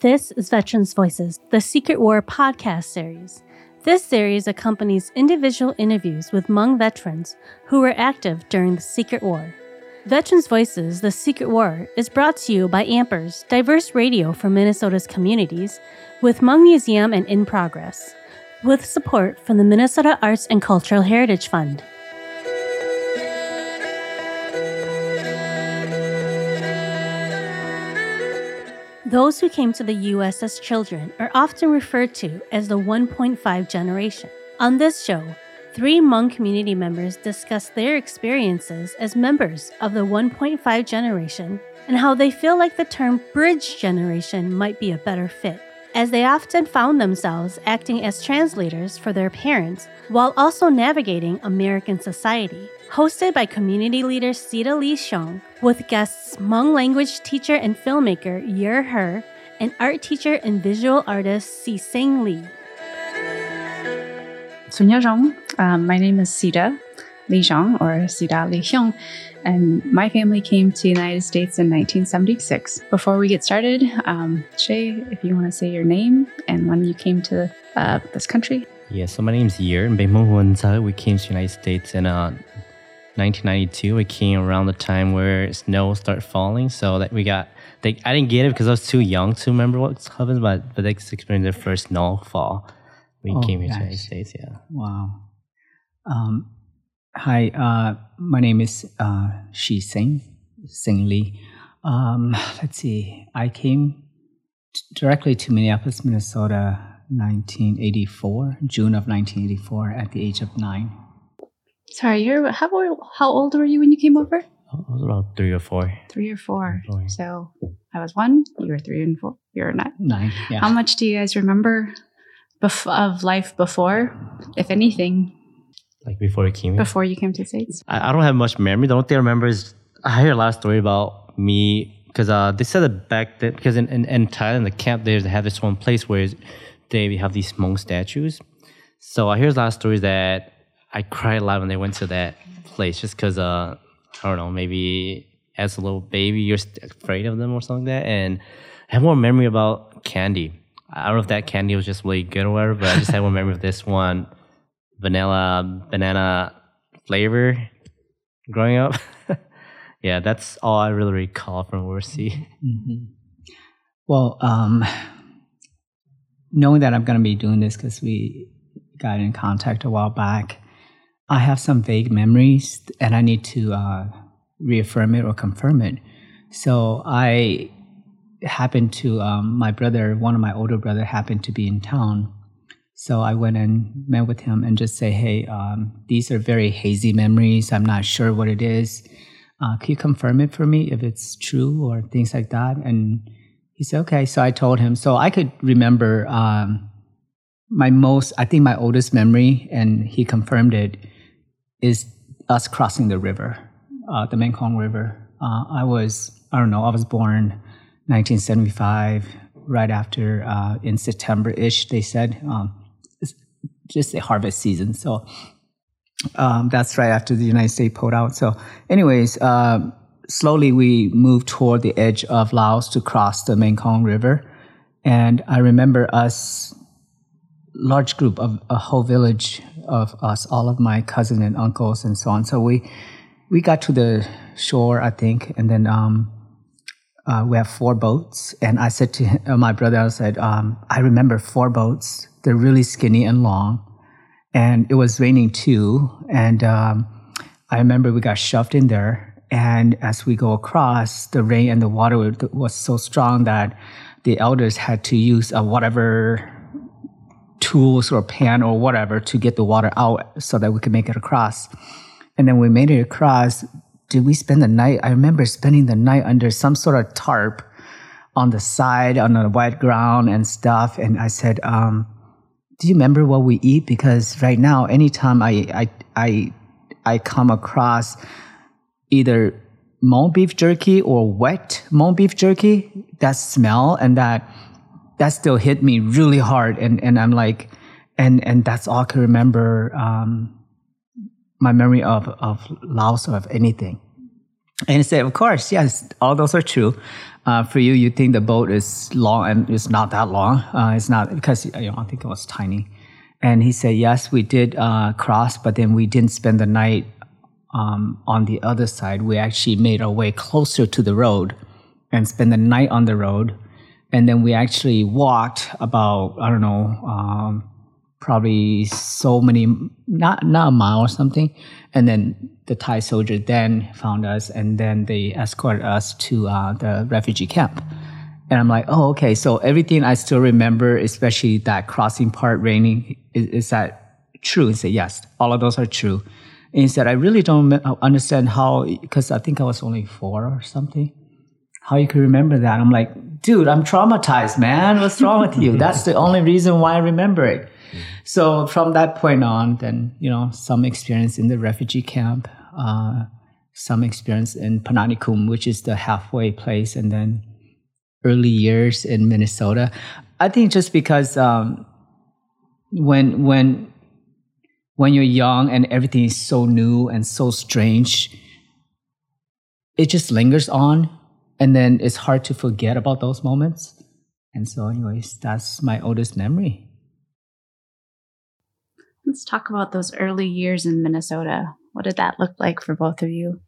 This is Veterans Voices, the Secret War podcast series. This series accompanies individual interviews with Hmong veterans who were active during the Secret War. Veterans Voices, The Secret War is brought to you by Ampers, diverse radio for Minnesota's communities, with Hmong Museum and In Progress, with support from the Minnesota Arts and Cultural Heritage Fund. Those who came to the U.S. as children are often referred to as the 1.5 generation. On this show, three Hmong community members discuss their experiences as members of the 1.5 generation and how they feel like the term bridge generation might be a better fit, as they often found themselves acting as translators for their parents while also navigating American society hosted by community leader Sida Ly-Xiong, with guests Hmong language teacher and filmmaker Yer Her and art teacher and visual artist Seexeng Lee. Sunya um, my name is Sita Lee Zhang or Sida Lee Hyung, and my family came to the United States in 1976. Before we get started, um, Shay, if you want to say your name and when you came to uh, this country. Yeah, so my name is Yer, and we came to the United States in uh, 1992 We came around the time where snow started falling so that we got they, i didn't get it because i was too young to remember what happened but but they experienced their first snowfall when we oh, came here to the united states yeah. Wow. Um, hi uh, my name is uh, shi sing sing lee um, let's see i came t- directly to minneapolis minnesota 1984 june of 1984 at the age of nine Sorry, you're how old, how old were you when you came over? I was about three or four. Three or four. four. So I was one. You were three and four. You were nine. Nine. Yeah. How much do you guys remember bef- of life before, if anything? Like before you came. Before you came to states. I, I don't have much memory. The only thing I remember is I heard a lot of story about me because uh, they said that back then because in, in, in Thailand the camp there they have this one place where they have these monk statues. So I hear a lot of stories that I cried a lot when they went to that place just because uh, I don't know maybe as a little baby you're afraid of them or something like that and I have more memory about candy. I don't know if that candy was just really good or whatever, but I just have one memory of this one vanilla banana flavor growing up. yeah, that's all I really recall from overseas. Mm-hmm. Well, um, knowing that I'm going to be doing this because we got in contact a while back, I have some vague memories and I need to uh, reaffirm it or confirm it. So I happened to, um, my brother, one of my older brother happened to be in town. So I went and met with him and just say, hey, um, these are very hazy memories. I'm not sure what it is. Uh, can you confirm it for me if it's true or things like that? And he said, okay. So I told him. So I could remember um, my most, I think my oldest memory, and he confirmed it, is us crossing the river, uh, the Mekong River. Uh, I was, I don't know, I was born 1975, right after, uh, in September-ish, they said, um, just a harvest season. So um, that's right after the United States pulled out. So anyways, uh, slowly we moved toward the edge of Laos to cross the Mekong River. And I remember us, large group of a whole village of us, all of my cousin and uncles and so on. So we we got to the shore, I think, and then um, uh, we have four boats. And I said to him, uh, my brother, I said, um, I remember four boats. They're really skinny and long, and it was raining too. And um, I remember we got shoved in there. And as we go across, the rain and the water was so strong that the elders had to use whatever tools or pan or whatever to get the water out so that we could make it across. And then we made it across. Did we spend the night? I remember spending the night under some sort of tarp on the side on the wet ground and stuff. And I said, um, "Do you remember what we eat?" Because right now, anytime I I I I come across either Hmong beef jerky or wet Hmong beef jerky, that smell and that that still hit me really hard. And, and I'm like, and, and that's all I can remember, um, my memory of, of Laos or of anything. And he said, of course, yes, all those are true. Uh, for you, you think the boat is long and it's not that long. Uh, it's not because you know, I think it was tiny. And he said, yes, we did uh, cross, but then we didn't spend the night um, on the other side. We actually made our way closer to the road and spent the night on the road. And then we actually walked about, I don't know, um, probably so many, not, not a mile or something. And then the Thai soldier then found us and then they escorted us to uh, the refugee camp. And I'm like, oh, okay. So everything I still remember, especially that crossing part raining, is, is that true? He said, yes, all of those are true. And he said, I really don't understand how, because I think I was only four or something, how you could remember that. I'm like, dude, I'm traumatized, man. What's wrong with you? That's the only reason why I remember it. So from that point on, then, you know, some experience in the refugee camp, uh, some experience in Phanat Nikhom, which is the halfway place, and then early years in Minnesota. I think just because um, when when when you're young and everything is so new and so strange, it just lingers on, and then it's hard to forget about those moments. And so, anyways, that's my oldest memory. Let's talk about those early years in Minnesota. What did that look like for both of you?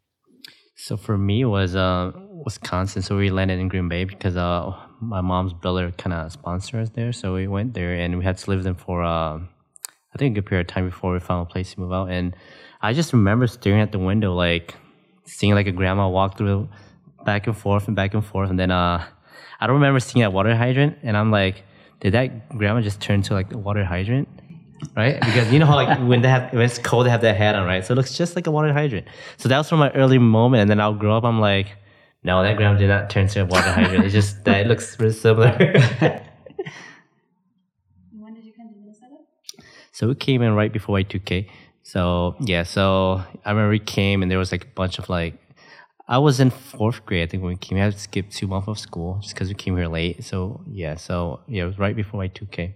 So for me, it was uh, Wisconsin. So we landed in Green Bay because uh, my mom's brother kind of sponsored us there. So we went there and we had to live there for uh, I think a good period of time before we found a place to move out. And I just remember staring at the window, like seeing like a grandma walk through back and forth and back and forth. And then uh, I don't remember seeing that water hydrant. And I'm like, did that grandma just turn to like a water hydrant? Right? Because you know how like when they have when it's cold, they have that hat on, right? So it looks just like a water hydrant. So that was from my early moment, and then I'll grow up. I'm like, no, that grandma did not turn to a water hydrant. It's just that it looks really similar. when did you come to Minnesota? So we came in right before Y2K. So yeah, so I remember we came and there was like a bunch of like I was in fourth grade, I think, when we came. I had to skip two months of school just because we came here late. So yeah, so yeah, it was right before Y2K.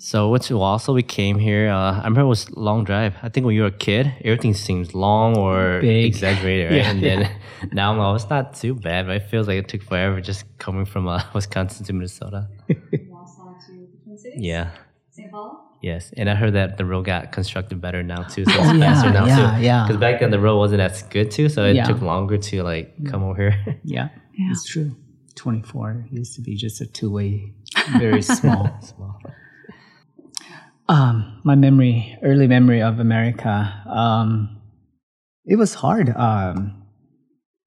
So what's also we came here. Uh, I remember it was long drive. I think when you were a kid, everything seems long or Big. exaggerated, right? yeah, and then yeah. now I'm like, oh, it's not too bad, but it feels like it took forever just coming from uh, Wisconsin to Minnesota. Wausau to Twin Cities. Yeah. St. Paul. Yes, and I heard that the road got constructed better now too, so it's faster now yeah, too. Yeah, Because back then the road wasn't as good too, so it yeah. took longer to like come over here. yeah, yeah, it's true. Twenty four used to be just a two way, very small. small. Um, my memory, early memory of America, um, it was hard. Um,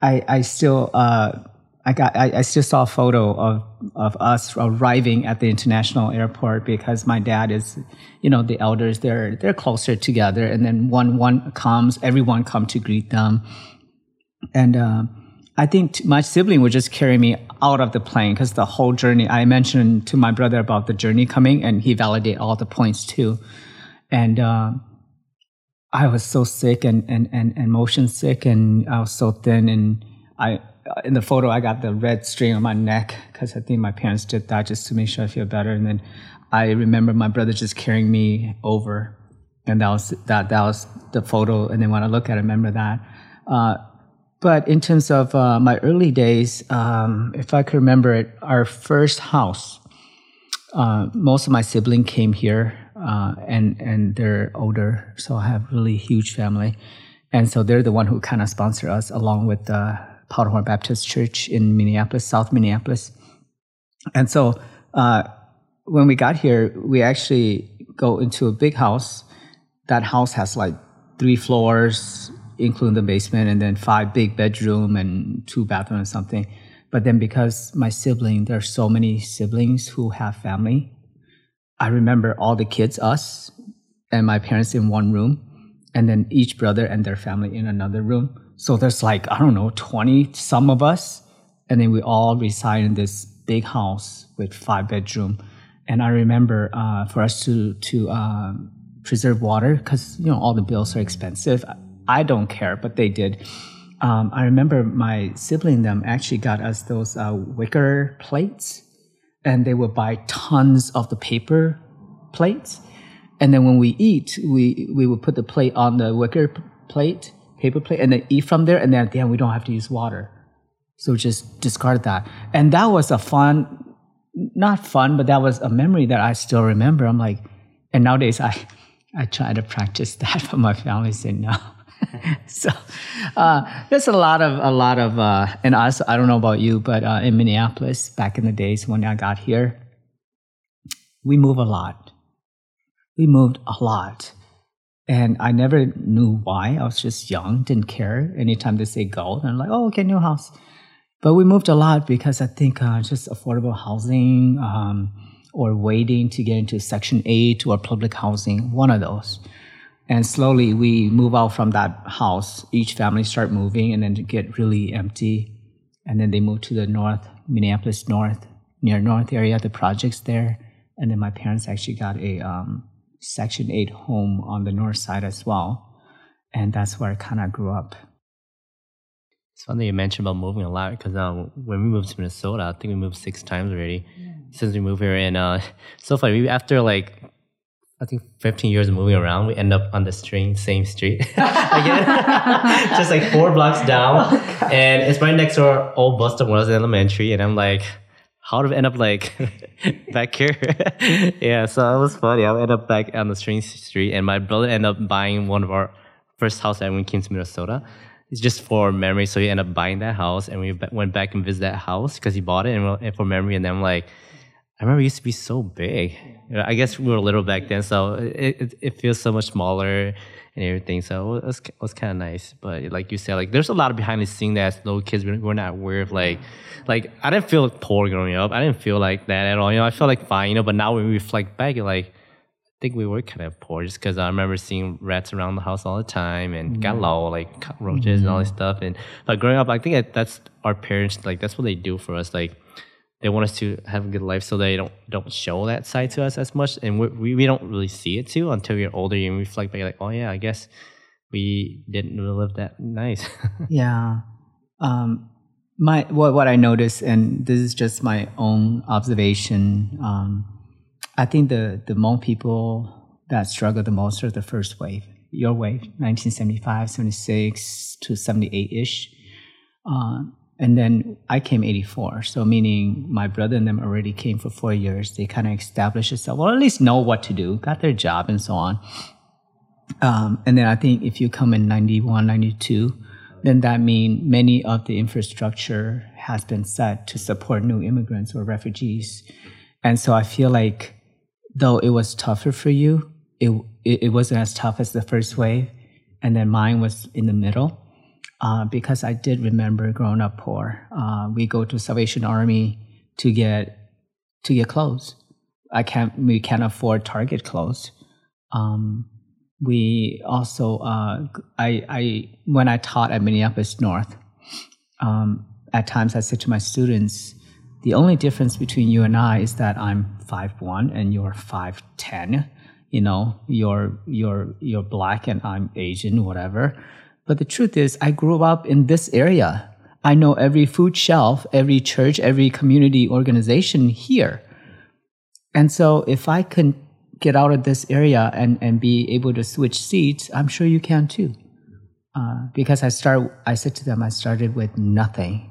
I, I still, uh, I got, I, I, still saw a photo of, of us arriving at the international airport because my dad is, you know, the elders, they're, they're closer together. And then one, one comes, everyone come to greet them. And, uh, I think my sibling would just carry me out of the plane because the whole journey, I mentioned to my brother about the journey coming and he validated all the points too. And, uh, I was so sick and, and, and, and motion sick and I was so thin and I, in the photo, I got the red string on my neck because I think my parents did that just to make sure I feel better. And then I remember my brother just carrying me over and that was, that, that was the photo. And then when I look at it, I remember that. Uh, but in terms of uh, my early days, um, if I could remember it, our first house, uh, most of my siblings came here, uh, and and they're older, so I have really huge family, and so they're the one who kind of sponsor us, along with the Powderhorn Baptist Church in Minneapolis, South Minneapolis, and so uh, when we got here, we actually go into a big house. That house has like three floors, including the basement, and then five big bedroom and two bathroom or something. But then because my sibling, there are so many siblings who have family, I remember all the kids, us, and my parents in one room, and then each brother and their family in another room. So there's like, I don't know, 20 some of us, and then we all reside in this big house with five bedroom. And I remember uh, for us to to uh, preserve water because you know all the bills are expensive. I don't care, but they did. Um, I remember my sibling them actually got us those uh, wicker plates, and they would buy tons of the paper plates. And then when we eat, we we would put the plate on the wicker plate, paper plate and then eat from there. And then at the end, we don't have to use water. So just discard that. And that was a fun, not fun, but that was a memory that I still remember. I'm like, and nowadays I, I try to practice that, but my family said no. so uh, there's a lot of a lot of uh, and also I don't know about you, but uh, in Minneapolis back in the days when I got here, we move a lot. We moved a lot, and I never knew why. I was just young, didn't care. Anytime they say go, and I'm like, oh, okay, new house. But we moved a lot because I think uh, just affordable housing um, or waiting to get into Section 8 or public housing, one of those. And slowly we move out from that house. Each family start moving and then get really empty. And then they move to the north, Minneapolis North, near North area, the projects there. And then my parents actually got a um, Section 8 home on the north side as well. And that's where I kind of grew up. It's funny you mentioned about moving a lot because um, when we moved to Minnesota, I think we moved six times already yeah. since we moved here. And uh, so funny, we, after like I think 15 years of moving around, we end up on the same same street again, just like four blocks down, oh, and it's right next to our old bus stop when I was in elementary, and I'm like, how did I end up like back here? yeah, so it was funny. I ended up back on the same street, and my brother ended up buying one of our first house that we came to Minnesota. It's just for memory, so he ended up buying that house, and we went back and visited that house because he bought it and for memory, and then I'm like I remember it used to be so big. You know, I guess we were little back then, so it, it, it feels so much smaller and everything. So it was, it was kind of nice. But like you said, like there's a lot of behind the scenes that little kids we're not aware of. Like, like I didn't feel poor growing up. I didn't feel like that at all. You know, I felt like fine. You know, but now when we reflect back, like I think we were kind of poor just because I remember seeing rats around the house all the time and mm-hmm. got low like cockroaches mm-hmm. and all this mm-hmm. stuff. And but growing up, I think that's our parents. Like that's what they do for us. Like they want us to have a good life so they don't don't show that side to us as much. And we, we don't really see it too until you're older and reflect back like oh yeah i guess we didn't really live that nice. Yeah. Um, my what, what i noticed and this is just my own observation um, i think the the Hmong people that struggle the most are the first wave your wave 1975 76 to 78 ish uh, and then I came 84. So meaning my brother and them already came for four years. They kind of established themselves, well, at least know what to do, got their job and so on. Um, and then I think if you come in 91, 92, then that means many of the infrastructure has been set to support new immigrants or refugees. And so I feel like though it was tougher for you, it, it, it wasn't as tough as the first wave. And then mine was in the middle uh, because I did remember growing up poor. Uh, we go to Salvation Army to get to get clothes. I can't. We can't afford Target clothes. Um, we also. Uh, I. I when I taught at Minneapolis North. Um, at times, I said to my students, "The only difference between you and I is that I'm five one and you're five ten. You know, you're you're you're black and I'm Asian, whatever." But the truth is, I grew up in this area. I know every food shelf, every church, every community organization here. And so if I can get out of this area and, and be able to switch seats, I'm sure you can too. Uh, because I start, I said to them, I started with nothing.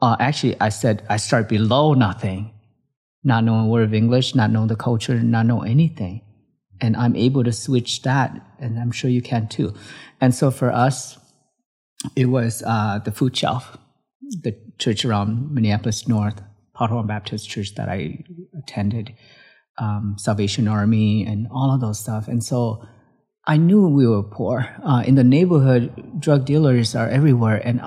Uh, actually, I said I start below nothing, not knowing a word of English, not knowing the culture, not knowing anything and I'm able to switch that, and I'm sure you can too. And so for us, it was uh, the food shelf, the church around Minneapolis North, Potawatomi Baptist Church that I attended, um, Salvation Army, and all of those stuff. And so I knew we were poor. Uh, in the neighborhood, drug dealers are everywhere, and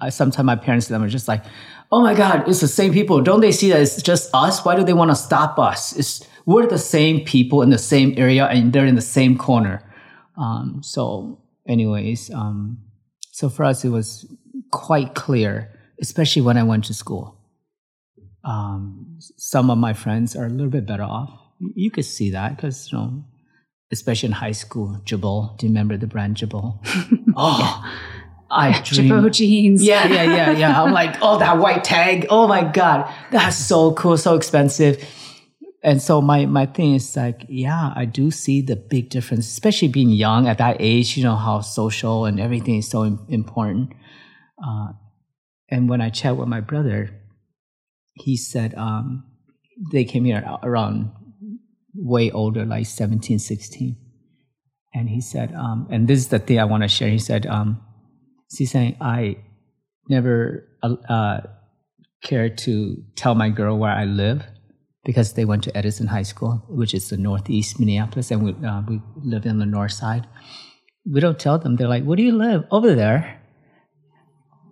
uh, sometimes my parents and them are just like, "Oh my God, it's the same people. Don't they see that it's just us? Why do they want to stop us? It's we're the same people in the same area and they're in the same corner. Um, so, anyways, um, so for us, it was quite clear, especially when I went to school. Um, some of my friends are a little bit better off. You could see that because, you know, especially in high school, Girbaud. Do you remember the brand Girbaud? oh, I dream. Girbaud jeans. Yeah, yeah, yeah, yeah. I'm like, oh, that white tag. Oh my God. That's so cool, so expensive and so my my thing is like, yeah, I do see the big difference, especially being young at that age. You know how social and everything is so important. Uh, and when I chat with my brother, he said um, they came here around way older, like 17, 16. And he said, um, and this is the thing I want to share. He said, um, he's saying, I never uh, to tell my girl where I live because they went to Edison High School, which is the northeast Minneapolis, and we, uh, we live in the north side. We don't tell them. They're like, "Where do you live?" Over there,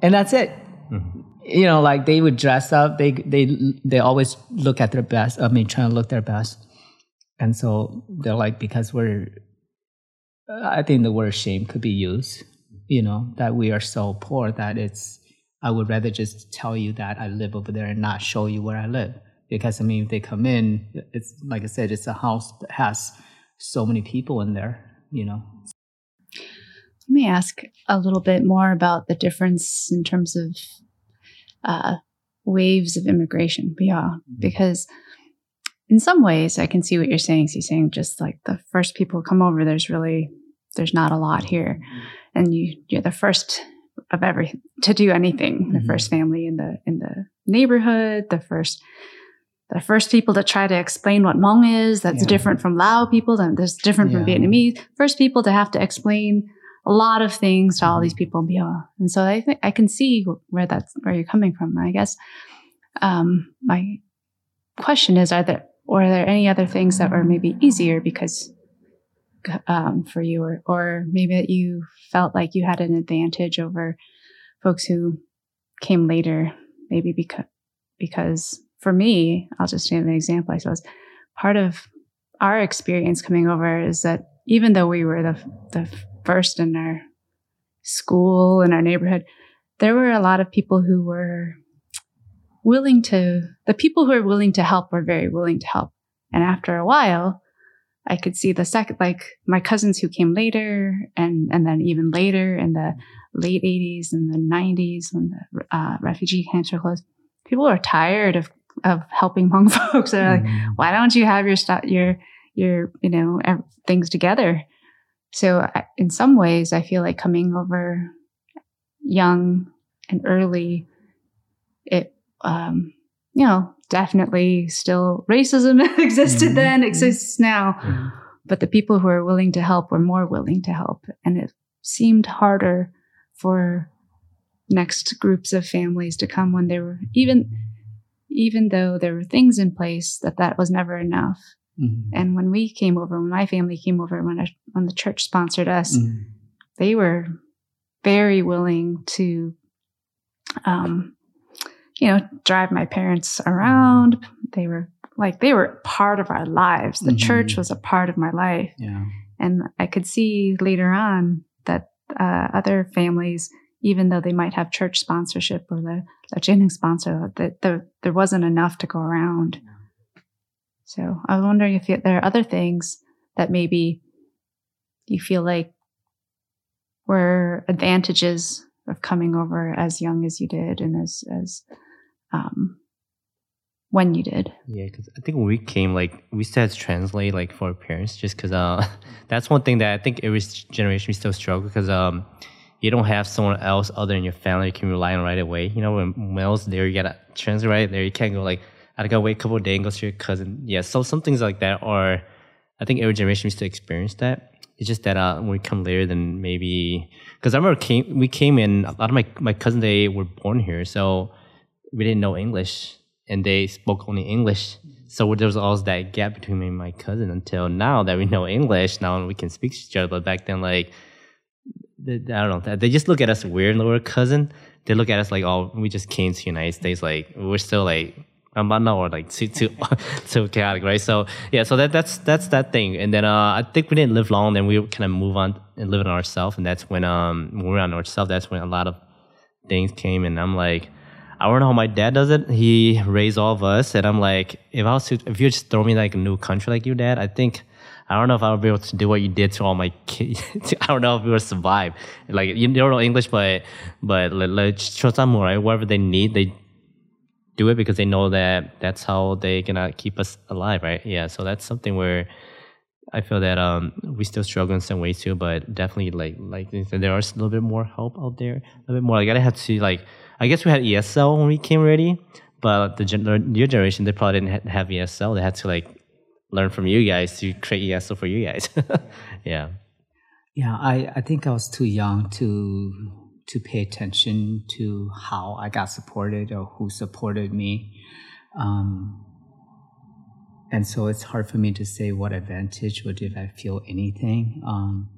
and that's it. Mm-hmm. You know, like they would dress up. They they they always look at their best. I mean, trying to look their best, and so they're like, because we're. I think the word shame could be used. You know that we are so poor that it's. I would rather just tell you that I live over there and not show you where I live because I mean, if they come in, it's like I said, it's a house that has so many people in there, you know. Let me ask a little bit more about the difference in terms of uh, waves of immigration. Yeah, mm-hmm. because in some ways, I can see what you're saying. So you're saying just like the first people come over, there's really there's not a lot here, mm-hmm. and you you're the first of every to do anything. The mm-hmm. first family in the in the neighborhood, the first the first people to try to explain what Hmong is. That's yeah. different from Lao people. And that's different yeah. from Vietnamese. First people to have to explain a lot of things to all these mm-hmm. people in Bioa. And so I think I can see where that's where you're coming from. I guess um, my question is: Are there or are there any other things that were maybe easier because um, for you, or or maybe that you felt like you had an advantage over folks who came later, maybe because because for me, I'll just give an example, I suppose. Part of our experience coming over is that even though we were the, the first in our school in our neighborhood, there were a lot of people who were willing to, the people who were willing to help were very willing to help. And after a while, I could see the second, like my cousins who came later and, and then even later in the late 80s and the 90s when the uh, refugee camps were closed, people were tired of of helping Hmong folks. They're like, mm-hmm. why don't you have your stuff, your, your, you know, things together? So in some ways, I feel like coming over young and early, it, um, you know, definitely still racism existed mm-hmm. then, exists now. Mm-hmm. But the people who are willing to help were more willing to help. And it seemed harder for next groups of families to come when they were even even though there were things in place that that was never enough. Mm-hmm. And when we came over, when my family came over, when I, when the church sponsored us, mm-hmm. they were very willing to, um, you know, drive my parents around. They were like they were part of our lives. The mm-hmm. church was a part of my life, yeah. and I could see later on that uh, other families even though they might have church sponsorship or the, the Jennings sponsor, that there, there wasn't enough to go around. So I was wondering if there are other things that maybe you feel like were advantages of coming over as young as you did and as as um, when you did. Yeah, because I think when we came, like we still had to translate like for our parents, just because uh, that's one thing that I think every generation we still struggle because um, you don't have someone else other than your family you can rely on right away. You know, when males there, you gotta translate right there. You can't go like, I gotta wait a couple of days and go to your cousin. Yeah, so some things like that are, I think every generation used to experience that. It's just that uh, when we come later, then maybe because I remember came, we came in. A lot of my my cousins they were born here, so we didn't know English, and they spoke only English. So there was always that gap between me and my cousin until now that we know English. Now we can speak to each other. But back then, like they, I don't know. They just look at us weird. We're cousin. They look at us like, oh, we just came to the United States. Like we're still like Ambana or like too too too chaotic, right? So yeah, so that that's that's that thing. And then uh, I think we didn't live long. Then we kind of move on and live on ourselves. And that's when um when we we're on ourselves. That's when a lot of things came. And I'm like, I don't know how my dad does it. He raised all of us, and I'm like, if I was to, if you just throw me like a new country like your dad, I think I don't know if I would be able to do what you did to all my kids. I don't know if we would survive. Like you don't know English, but but them right. Whatever they need, they do it because they know that that's how they gonna keep us alive, right? Yeah. So that's something where I feel that um we still struggle in some ways too, but definitely like like there is a little bit more help out there, a little bit more. Like I had to like I guess we had ESL when we came ready, but the your generation they probably didn't ha- have ESL. They had to like learn from you guys to create ESL for you guys. yeah. Yeah, I, I think I was too young to to pay attention to how I got supported or who supported me. Um, and so it's hard for me to say what advantage or did I feel anything. Um,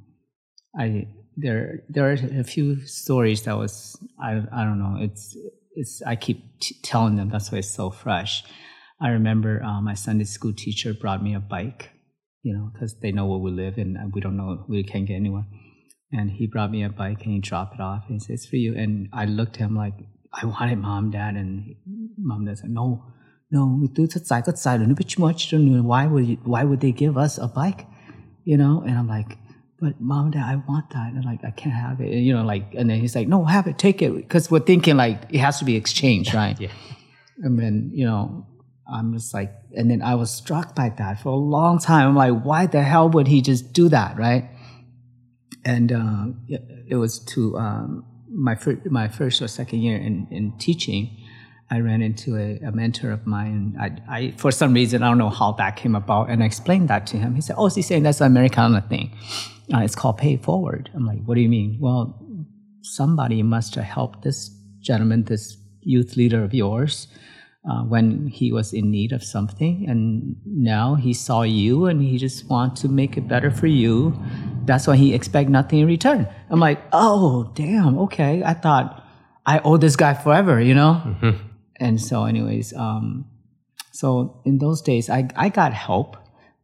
I there there are a few stories that was I I don't know it's it's I keep t- telling them that's why it's so fresh. I remember uh, my Sunday school teacher brought me a bike, you know, because they know where we live and we don't know we can't get anywhere. And he brought me a bike and he dropped it off and he said, "It's for you." And I looked at him like I want wanted mom, dad, and mom, dad said, "No, no, we do to side much why would you, why would they give us a bike?" You know, and I'm like, "But mom, dad, I want that." And I'm like, "I can't have it." And, you know, like, and then he's like, "No, have it, take it," because we're thinking like it has to be exchanged, right? Yeah. And then you know, I'm just like, and then I was struck by that for a long time. I'm like, why the hell would he just do that, right? And uh, it, was to um, my first, my first or second year in, in teaching. I ran into a, a mentor of mine. I, I, for some reason, I don't know how that came about, and I explained that to him. He said, "Oh, he's saying that's an Americana thing. Uh, it's called pay forward." I'm like, "What do you mean?" Well, somebody must have helped this gentleman, this youth leader of yours, uh, when he was in need of something and now he saw you and he just wants to make it better for you. That's why he expect nothing in return. I'm like oh damn okay. I thought i owe this guy forever you know? Mm-hmm. and so anyways um, so in those days I, I got help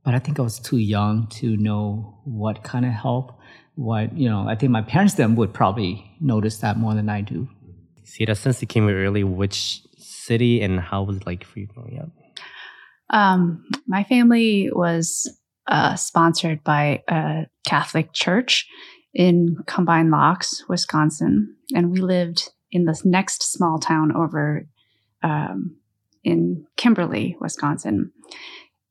but i think i was too young to know what kind of help what you know i think my parents then would probably notice that more than i do. See that since you came early, which city and how was it like for you growing up? Um, my family was uh, sponsored by a Catholic church in Combined Locks, Wisconsin, and we lived in this next small town over um, in Kimberly, Wisconsin.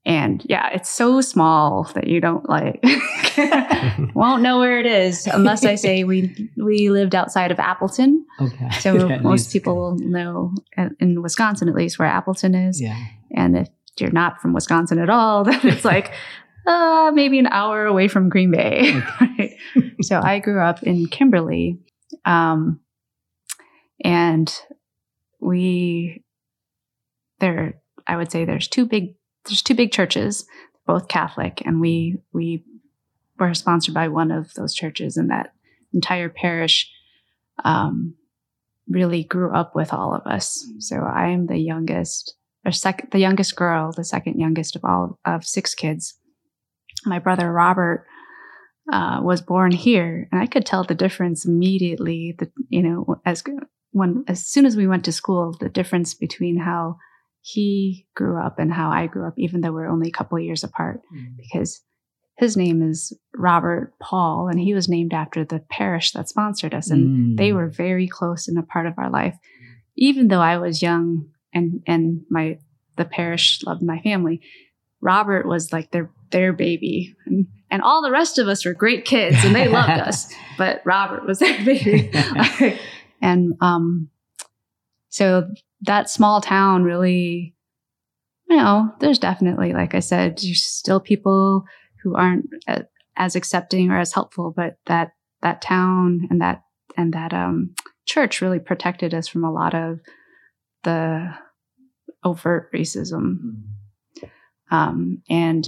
And yeah, it's so small that you don't like won't know where it is unless I say we we lived outside of Appleton. okay So At most least- people will know in Wisconsin at least where Appleton is. yeah And if you're not from Wisconsin at all, then it's like uh, maybe an hour away from Green Bay. Right? so I grew up in Kimberly, um, and we there. I would say there's two big there's two big churches, both Catholic, and we we were sponsored by one of those churches, and that entire parish um, really grew up with all of us. So I am the youngest or second, the youngest girl, the second youngest of all of six kids. My brother Robert uh, was born here, and I could tell the difference immediately. The you know as when as soon as we went to school, the difference between how he grew up and how I grew up, even though we're only a couple of years apart, because his name is Robert Paul, and he was named after the parish that sponsored us, and Mm. they were very close and a part of our life. Even though I was young and and my the parish loved my family, Robert was like their their baby, and and all the rest of us were great kids and they loved us, but Robert was their baby, and um, so that small town really, you know, there's definitely like I said, there's still people who aren't uh, as accepting or as helpful, but that that town and that and that um, church really protected us from a lot of the overt racism. Um, and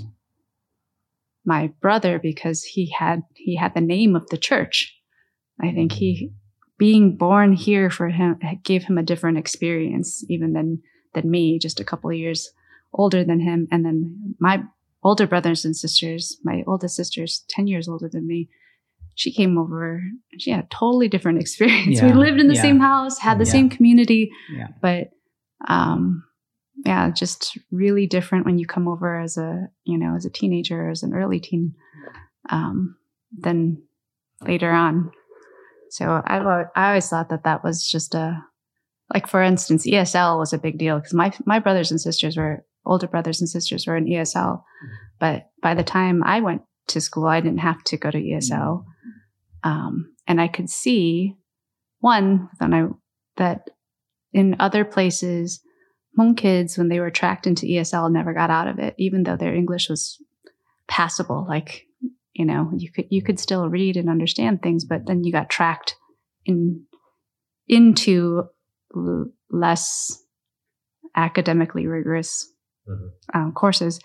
my brother, because he had he had the name of the church, I think he being born here for him gave him a different experience even than than me, just a couple of years older than him, and then my older brothers and sisters. My oldest sister's ten years older than me. She came over. She had a totally different experience. we lived in the yeah. same house, had the Yeah. same community, yeah but um yeah just really different when you come over as a you know as a teenager as an early teen um than later on so i've i always thought that that was just a like for instance, ESL was a big deal because my my brothers and sisters were older brothers and sisters were in ESL, but by the time I went to school, I didn't have to go to ESL, um, and I could see one then I that in other places, Hmong kids when they were tracked into ESL never got out of it, even though their English was passable. Like you know, you could you could still read and understand things, but then you got tracked in into l- less academically rigorous Mhm. um, courses.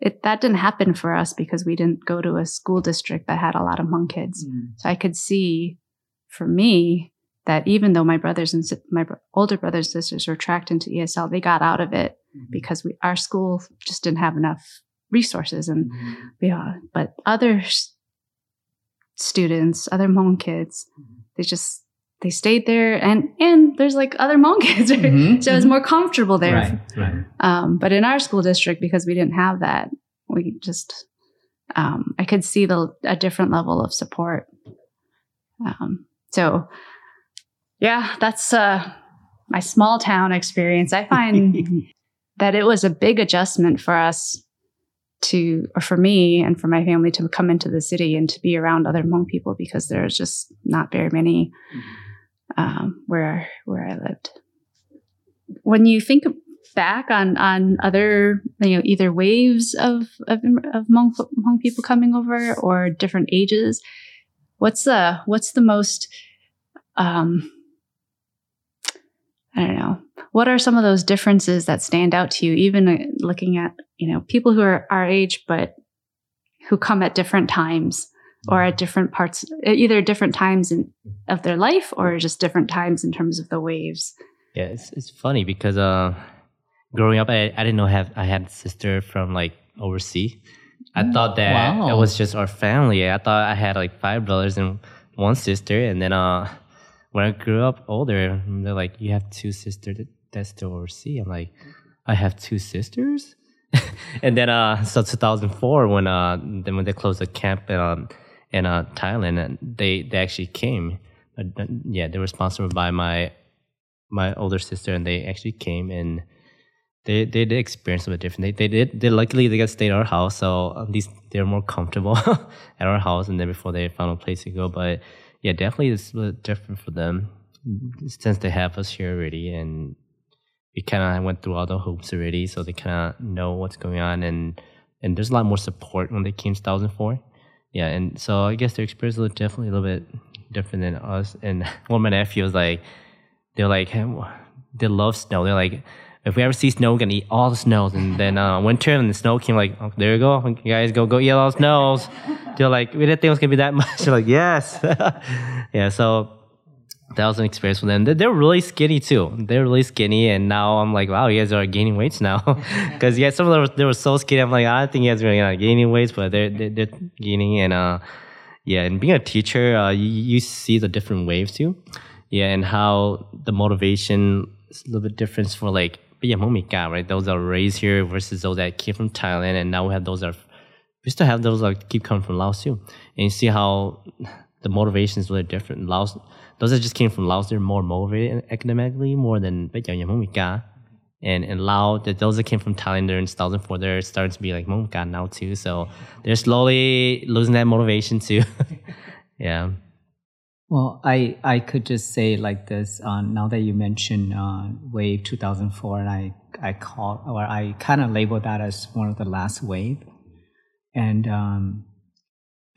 It that didn't happen for us because we didn't go to a school district that had a lot of Hmong kids. So I could see, for me, that even though my brothers and my older brothers and sisters were tracked into ESL, they got out of it because we our school just didn't have enough resources and yeah. But other students, other Hmong kids, they just they stayed there and and there's like other Hmong kids, right? Mhm, so it's mhm. more comfortable there. Right, right. Um, but in our school district, because we didn't have that, we just um, I could see the a different level of support. Um, so yeah, that's uh, my small town experience. I find that it was a big adjustment for us to, or for me and for my family to come into the city and to be around other Hmong people because there's just not very many um, where where I lived. When you think back on on other you know either waves of of, of Hmong, Hmong people coming over or different ages, what's the what's the most um, I don't know. What are some of those differences that stand out to you, even uh, looking at, you know, people who are our age, but who come at different times or at different parts, either different times in, of their life or just different times in terms of the waves? Yeah, it's it's funny because uh, growing up, I, I didn't know have I had a sister from like overseas. I thought that Wow. it was just our family. I thought I had like five brothers and one sister, and then uh, when I grew up older, they're like, "You have two sisters that, that's overseas." I'm like, "I have two sisters," and then uh, so 2004 when uh, then when they closed the camp in um, in uh, Thailand, and they they actually came. Uh, yeah, they were sponsored by my my older sister, and they actually came and they they did experience a bit different. They they did they luckily they got stayed at our house, so at least they're more comfortable at our house, and then before they found a place to go. But yeah, definitely it's a little different for them since they have us here already, and we kind of went through all the hoops already, so they kind of know what's going on, and and there's a lot more support when they came to 2004. Yeah, and so I guess their experience was definitely a little bit different than us. And one of my nephews like they're like hey, they love snow. They're like, if we ever see snow, we're gonna eat all the snows. And then uh, winter and the snow came, like, oh, there you go, you guys go go eat all the snows. They're like, we didn't think it was gonna be that much. They're like, yes, yeah. So that was an experience for them. They- They're really skinny too. They're really skinny, and now I'm like, wow, you guys are gaining weights now. Because yeah, some of them were, they were so skinny. I'm like, I don't think you guys are really gaining weights, but they're they're, they're gaining. And uh, yeah, and being a teacher, uh, you, you see the different waves too. Yeah, and how the motivation is a little bit different for like yeah, Momika, right? Those are raised here versus those that came from Thailand, and now we have those that are we still have those that keep coming from Laos too. And you see how the motivation is really different. Laos, those that just came from Laos, they're more motivated academically more than giờ nhà Momika. And in Laos, that those that came from Thailand, in 2004, they're starting to be like Momika now too. So they're slowly losing that motivation too. yeah. Well, I, I could just say like this. Uh, now that you mentioned uh, Wave 2004, and I I call or I kind of labeled that as one of the last wave, and um,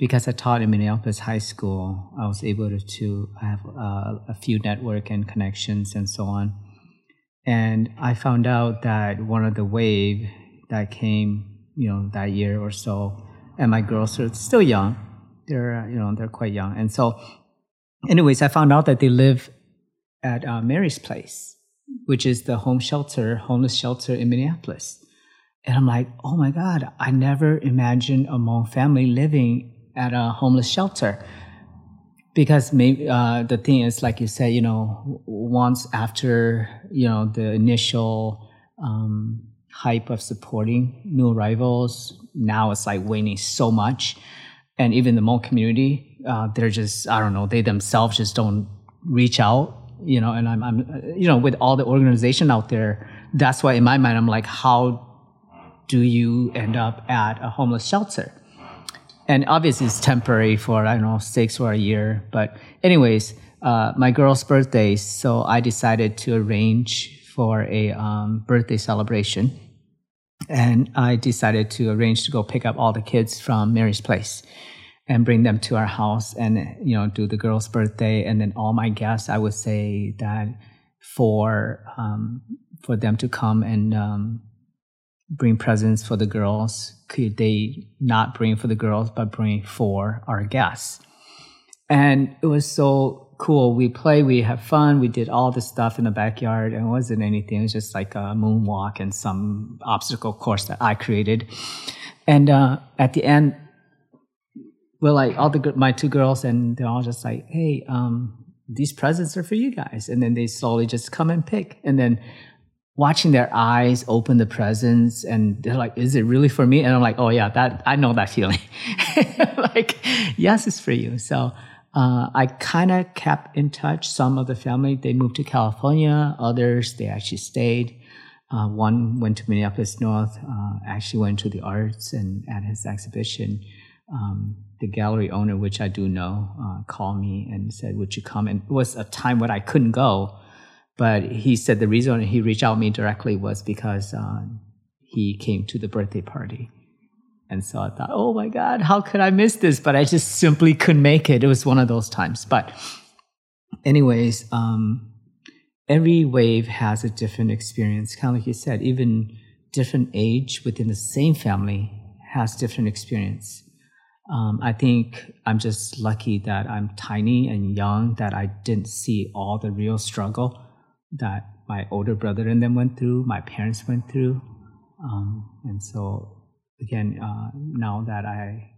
because I taught in Minneapolis High School, I was able to, to have uh, a few network and connections and so on. And I found out that one of the wave that came, you know, that year or so, and my girls are still young. They're, you know, they're quite young. And so, anyways, I found out that they live at uh, Mary's Place, which is the home shelter, homeless shelter in Minneapolis. And I'm like, oh my God, I never imagined a Hmong family living at a homeless shelter. Because maybe uh, the thing is, like you said, you know, once after you know the initial um, hype of supporting new arrivals, now it's like waning so much, and even the Hmong community, uh, they're just I don't know, they themselves just don't reach out you know, and I'm, I'm, you know, with all the organization out there, that's why in my mind, I'm like, how do you end up at a homeless shelter? And obviously it's temporary for, I don't know, six or a year. But anyways, uh, my girl's birthday, so I decided to arrange for a um, birthday celebration. And I decided to arrange to go pick up all the kids from Mary's place and bring them to our house and you know do the girl's birthday. And then all my guests i would say that for um, for them to come and um, bring presents for the girls could they not bring for the girls but bring for our guests. And it was so cool. We play we have fun we did all this stuff in the backyard. And it wasn't anything it was just like a moonwalk and some obstacle course that i created. And uh, at the end well, like all the my two girls, and they're all just like, "Hey, um, these presents are for you guys," and then they slowly just come and pick, and then watching their eyes open the presents, and they're like, "Is it really for me?" And I'm like, "Oh yeah, that I know that feeling." like, yes, it's for you. So. Uh, I kind of kept in touch. Some of the family they moved to California. Others they actually stayed. Uh, one went to Minneapolis North. Uh, actually went to the arts and at his exhibition. Um, the gallery owner, which I do know, uh, called me and said, "Would you come?" And it was a time when I couldn't go, but he said the reason he reached out to me directly was because uh, he came to the birthday party, and so I thought, "Oh my God, how could I miss this?" But I just simply couldn't make it. It was one of those times. But, anyways, um, every wave has a different experience. Kind of like you said, even different age within the same family has different experience um, I think I'm just lucky that I'm tiny and young, that I didn't see all the real struggle that my older brother and them went through, my parents went through. Um, and so, again, uh, now that I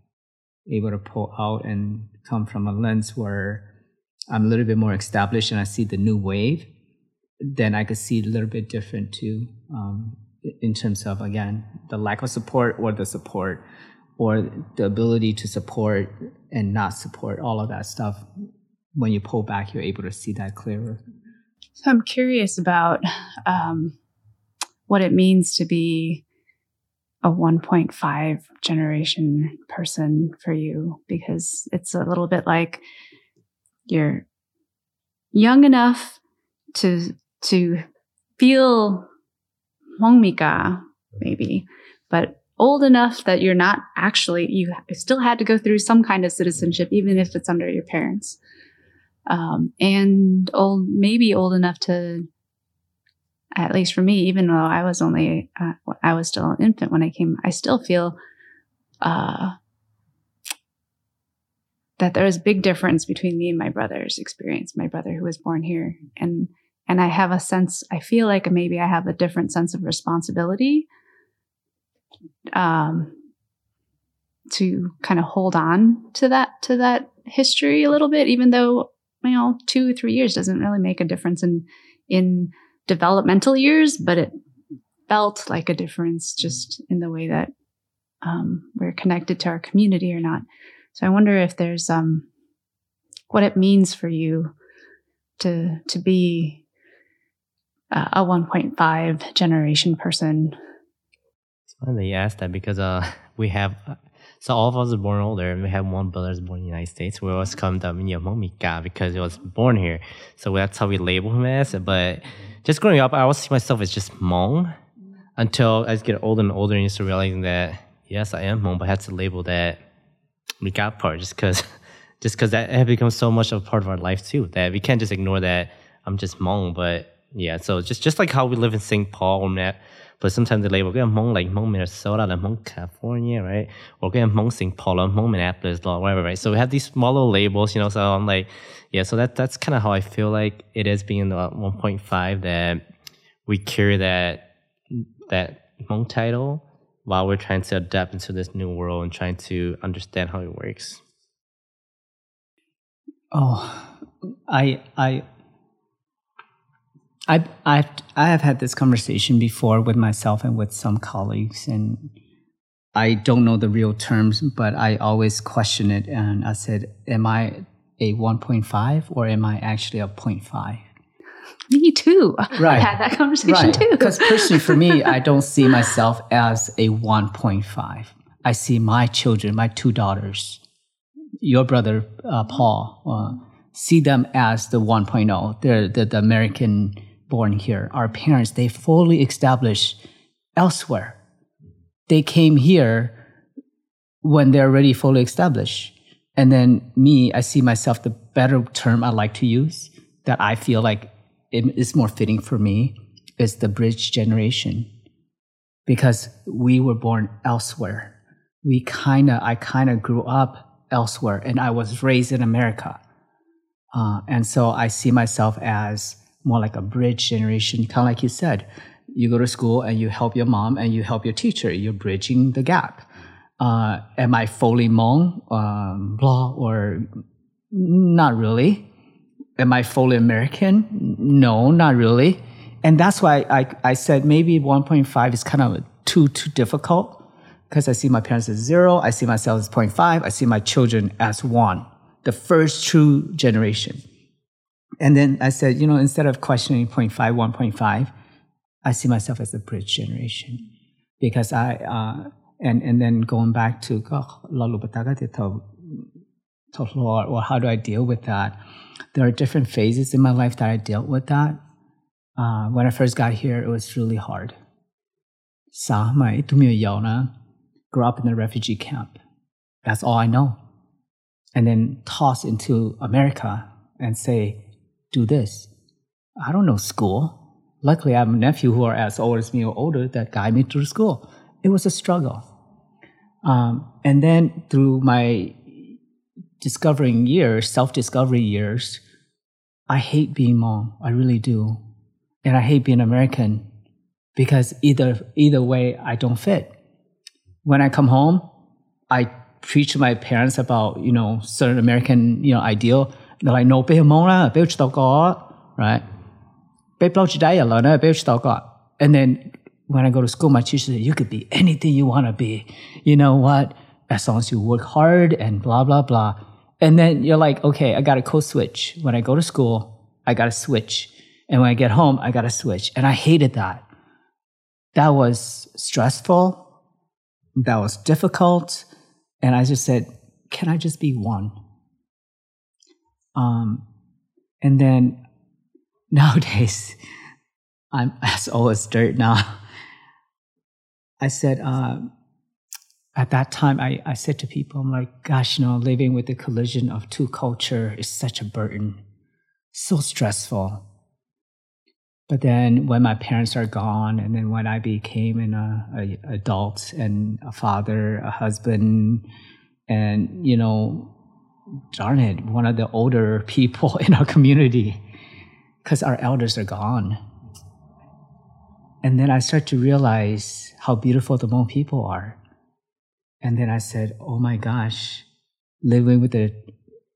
able to pull out and come from a lens where I'm a little bit more established and I see the new wave, then I could see a little bit different too, um, in terms of again the lack of support or the support or the ability to support and not support all of that stuff when you pull back you're able to see that clearer. So i'm curious about um, what it means to be a 1.5 generation person for you because it's a little bit like you're young enough to to feel Hmongmika maybe but old enough that you're not actually you still had to go through some kind of citizenship even if it's under your parents. Um, and old maybe old enough to at least for me even though i was only uh, i was still an infant when i came i still feel uh, that there is a big difference between me and my brother's experience my brother who was born here. And and i have a sense i feel like maybe i have a different sense of responsibility um, to kind of hold on to that to that history a little bit, even though you know two three years doesn't really make a difference in in developmental years, but it felt like a difference just in the way that um, we're connected to our community or not. So I wonder if there's um, what it means for you to to be a 1.5 generation person funny you asked that because uh we have so all of us are born older and we have one brother is born in the United States. We always call him the Momika because he was born here. So that's how we label him as. But just growing up, I always see myself as just Hmong until I get older and older and start realizing that yes, I am Hmong, but I had to label that Mika part just because just because that had become so much of a part of our life too that we can't just ignore that I'm just Hmong. But yeah, so just just like how we live in St. Paul or but sometimes they label cái Hmong like Hmong Minnesota, like Hmong California, right? Or cái Hmong St. Paul, or Minneapolis, or whatever, right? So we have these small little labels, you know. So I'm like, yeah. So that that's kind of how I feel like it is being in the 1.5 that we carry that that Hmong title while we're trying to adapt into this new world and trying to understand how it works. Oh, I I I I've I have had this conversation before with myself and with some colleagues, and I don't know the real terms, but I always question it. And I said, "Am I a 1.5 or am I actually a 0.5?" Me too. Right. I had that conversation too. Because personally, for me, I don't see myself as a 1.5. I see my children, my two daughters, your brother uh, Paul, uh, see them as the 1.0. They're the, the American born here. Our parents, they fully established elsewhere. They came here when they're already fully established. And then me, I see myself the better term I like to use that I feel like it is more fitting for me is the bridge generation because we were born elsewhere. We kind of, I kind of grew up elsewhere and I was raised in America. Uh, and so I see myself as more like a bridge generation, kind of like you said. You go to school and you help your mom and you help your teacher. You're bridging the gap. Uh, am I fully Hmong, um, blah, or not really? Am I fully American? No, not really. And that's why I, I said maybe 1.5 is kind of too, too difficult because I see my parents as zero. I see myself as 0.5. I see my children as one, the first true generation. And then I said, you know, instead of questioning 0.5, 1.5, I see myself as a bridge generation because I, uh, and, and then going back to, or how do I deal with that? There are different phases in my life that I dealt with that. Uh, when I first got here, it was really hard. Grew up in a refugee camp. That's all I know. And then tossed into America and say, do this. I don't know school. Luckily, I have a nephew who are as old as me or older that guide me through school. It was a struggle. Um, and then through my discovering years, self-discovery years, I hate being Hmong. I really do. And I hate being American because either, either way, I don't fit. When I come home, I preach to my parents about, you know, certain American, you know, ideal. Like, no, be Hmong la, be right? Be And then when I go to school, my teacher said, you could be anything you want to be. You know what? As long as you work hard and blah, blah, blah. And then you're like, okay, I got to code switch. When I go to school, I got to switch. And when I get home, I got to switch. And I hated that. That was stressful. That was difficult. And I just said, can I just be one? Um, and then nowadays, I'm as old as dirt now. I said, uh, at that time, I, I said to people, I'm like, gosh, you know, living with the collision of two culture is such a burden, so stressful. But then when my parents are gone, and then when I became an uh, a, adult and a father, a husband, and you know, darn it, one of the older people in our community, because our elders are gone. And then I start to realize how beautiful the Hmong people are and then I said, "Oh my gosh, living with the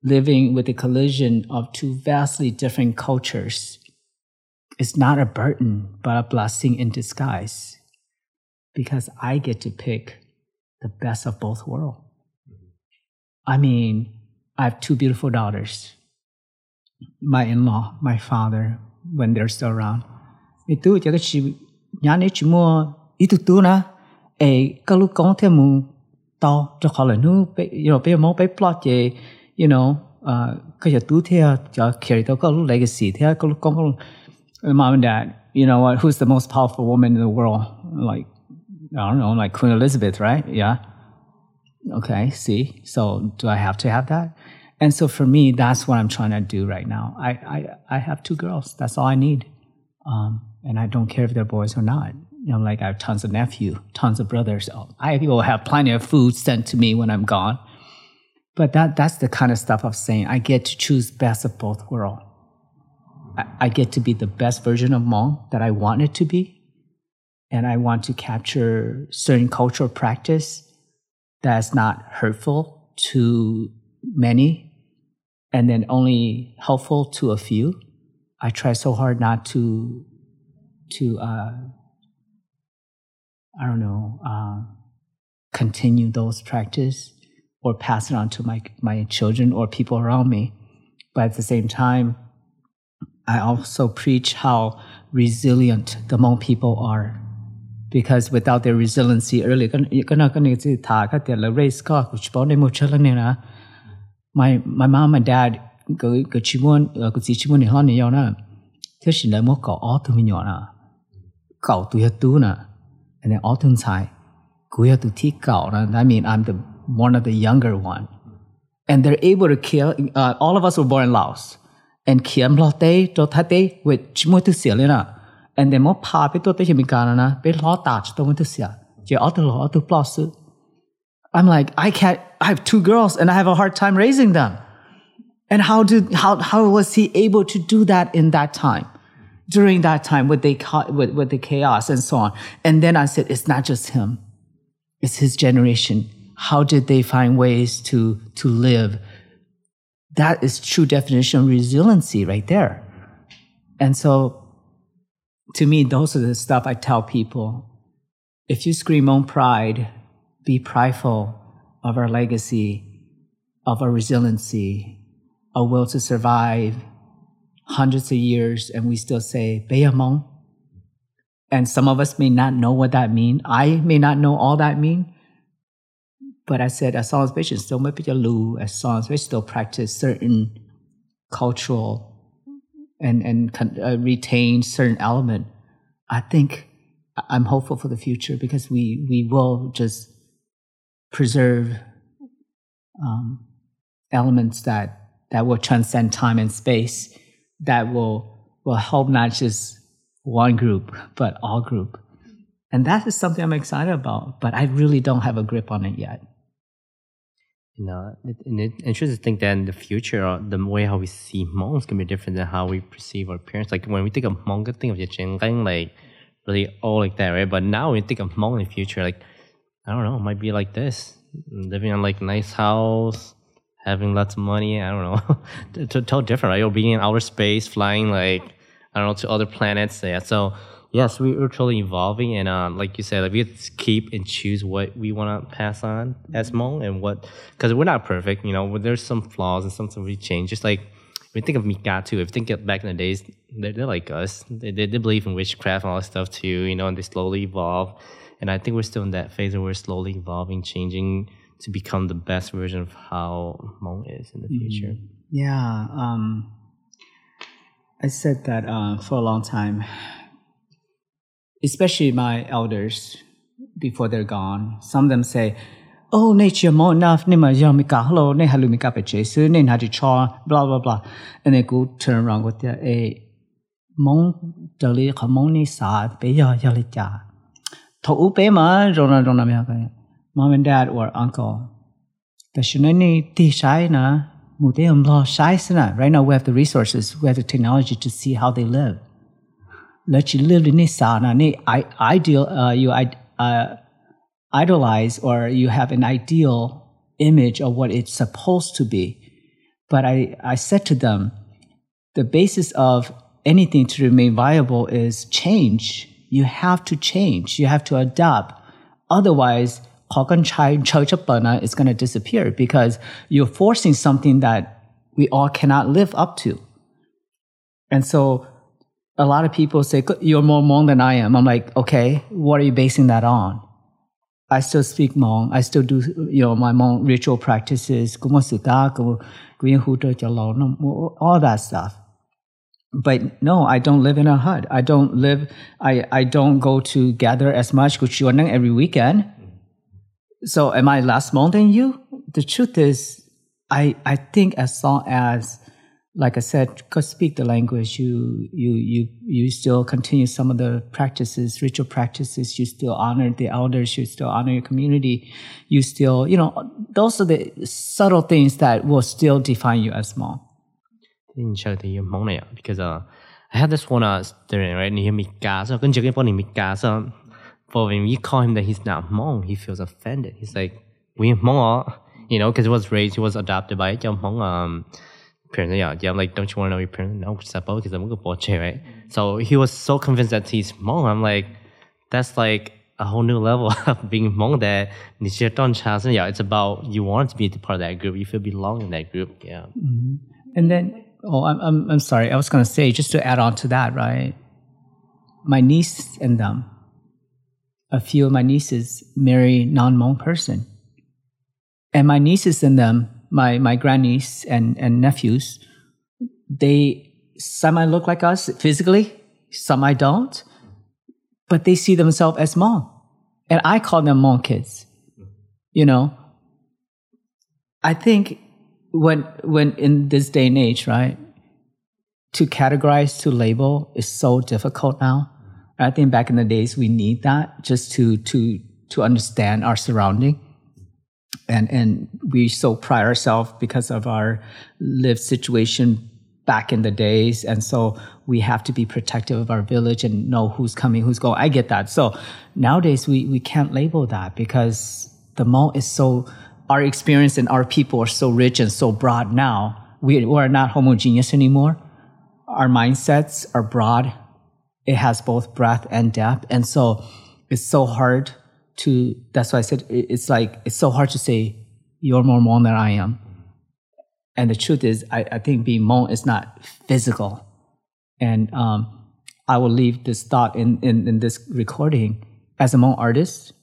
living with the collision of two vastly different cultures is not a burden, but a blessing in disguise, because I get to pick the best of both worlds. Mm-hmm. I mean, I have two beautiful daughters. My in-law, my father, when they're still around. Itu jaga si nyane cuma itu tu na eh kalau kau temu tao cho là nu you know bây giờ plot je you know uh cái giờ tu theo cho carry tao có lúc legacy theo có lúc con có mom and dad you know what who's the most powerful woman in the world? Like I don't know like Queen Elizabeth right? Yeah. Okay see so do I have to have that and so for me that's what I'm trying to do right now I I I have two girls that's all I need um and I don't care if they're boys or not you know, like I have tons of nephew, tons of brothers. I will have plenty of food sent to me when I'm gone. But that that's the kind of stuff I'm saying. I get to choose best of both worlds. I, I get to be the best version of Hmong that I want it to be. And I want to capture certain cultural practice that's not hurtful to many and then only helpful to a few. I try so hard not to to uh, I don't know, uh, continue those practice or pass it on to my my children or people around me. But at the same time, I also preach how resilient the Hmong people are. Because without their resiliency early, my my mom and dad chi mon go chi chi mon ni hon ni yo na. Thế xin lại một cậu tu mi nhỏ na. Cậu tu ya tu na. And then all tu sai. Cú ya tu thi cậu na. That mean I'm the one of the younger one. And they're able to kill, uh, all of us were born in Laos. And kiam lo te, to tha te, with tu sia le na. And then mo pa pe to te himi ka na pe lo ta ch to mo tu sia. Je all tu lo tu plus. I'm like, I can't, I have two girls and I have a hard time raising them. And how did, how, how was he able to do that in that time? During that time with the, with, with the chaos and so on. And then I said, it's not just him. It's his generation how did they find ways to to live that is true definition of resiliency right there and so to me those are the stuff i tell people if you scream on pride be prideful of our legacy of our resiliency a will to survive hundreds of years and we still say Bayamong. And some of us may not know what that means. I may not know all that mean, but I said, as long as patients still might be a lu, as long as we still practice certain cultural and and uh, retain certain element, I think I'm hopeful for the future because we we will just preserve um, elements that that will transcend time and space, that will will help not just one group but all group, and that is something I'm excited about. But I really don't have a grip on it yet you know, and it's interesting to think that in the future, the way how we see is gonna be different than how we perceive our parents. Like when we think of Hmong, think of Yachingang, like really all like that, right? But now when we think of Hmong in the future, like I don't know, it might be like this, living in like nice house, having lots of money. I don't know, totally different, right? Or being in outer space, flying like I don't know to other planets. Yeah, so yes, we, are totally evolving, and um, like you said, like we keep and choose what we want to pass on as Hmong and what, because we're not perfect, you know. There's some flaws and something we change. Just like we think of Mika too. If you think back in the days, they're, they're like us. They, they, they believe in witchcraft and all that stuff too, you know. And they slowly evolve, and I think we're still in that phase where we're slowly evolving, changing to become the best version of how Hmong is in the future. Mm-hmm. Yeah. Um, I said that uh, for a long time especially my elders before they're gone. Some of them say, "Oh, nature more enough. Ne ma hello ne halu mi ka pe jesu ne na di cha blah blah blah," and they go turn around with their a mong dali ka mong ni sa pe ya ya mom and dad or uncle. The shinani ti sana. Right now we have the resources, we have the technology to see how they live let you live in this I ideal uh, you uh, idolize or you have an ideal image of what it's supposed to be. But I, I said to them, the basis of anything to remain viable is change. You have to change. You have to adapt. Otherwise, is going to disappear because you're forcing something that we all cannot live up to. And so a lot of people say, you're more Hmong than I am. I'm like, okay, what are you basing that on? I still speak Hmong. I still do, you know, my Hmong ritual practices, all that stuff. But no, I don't live in a hut. I don't live, I, I don't go to gather as much every weekend. So am I less Hmong than you? The truth is, I, I think as long as like I said, because speak the language, you you you you still continue some of the practices, ritual practices. You still honor the elders. You still honor your community. You still, you know, those are the subtle things that will still define you as Hmong. Because uh, I had this one uh, student, right? And he Mika, so Mika. So for when we call him that he's not Hmong, he feels offended. He's like, we Hmong, you know, because he was raised, he was adopted by a Hmong. Um, parents, yeah, yeah, I'm like, don't you want to know your parents? No, up because I'm going to right? So he was so convinced that he's Hmong. I'm like, that's like a whole new level of being Hmong that yeah, it's about you want to be part of that group. You feel belong in that group. Yeah. Mm-hmm. And then Oh, I'm, I'm, I'm sorry. I was going to say, just to add on to that, right? My niece and them, a few of my nieces marry non-Hmong person. And my nieces and them, my, my grandniece and, and nephews, they, some I look like us physically, some I don't, but they see themselves as Hmong. And I call them Hmong kids. You know, I think when when in this day and age, right, to categorize, to label is so difficult now. I think back in the days we need that just to to to understand our surrounding. And and we so pride ourselves because of our lived situation back in the days. And so we have to be protective of our village and know who's coming, who's going. I get that. So nowadays we, we can't label that because the Hmong is so our experience and our people are so rich and so broad now. We, we are not homogeneous anymore. Our mindsets are broad. It has both breadth and depth. And so it's so hard to, that's why I said it's like, it's so hard to say, you're more Hmong than I am. And the truth is, I, I think being Hmong is not physical. And um, I will leave this thought in, in, in this recording. As a Hmong artist,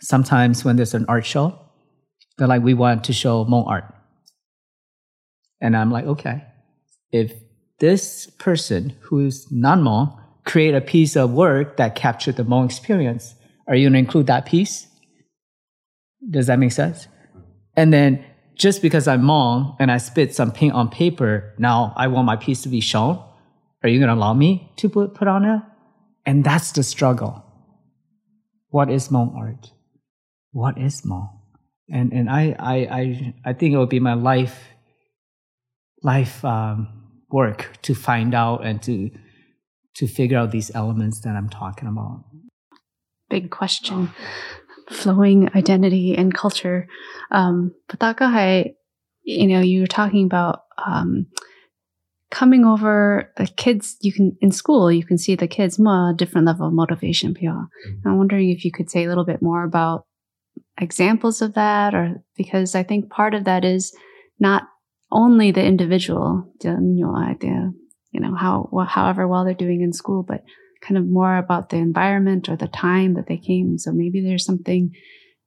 sometimes when there's an art show, they're like, we want to show Hmong art. And I'm like, okay, if this person who's non Hmong create a piece of work that captured the Hmong experience, are you going to include that piece? Does that make sense? And then just because I'm Hmong and I spit some paint on paper, now I want my piece to be shown. Are you going to allow me to put, put on it? And that's the struggle. What is Hmong art? What is Hmong? And and I I I, I think it would be my life life um, work to find out and to to figure out these elements that I'm talking about. Big question, flowing identity and culture. Um, you know, you were talking about um, coming over the kids. You can in school, you can see the kids more different level of motivation. Mm-hmm. I'm wondering if you could say a little bit more about examples of that or because I think part of that is not only the individual, you know, how, however well they're doing in school, but kind of more about the environment or the time that they came. So maybe there's something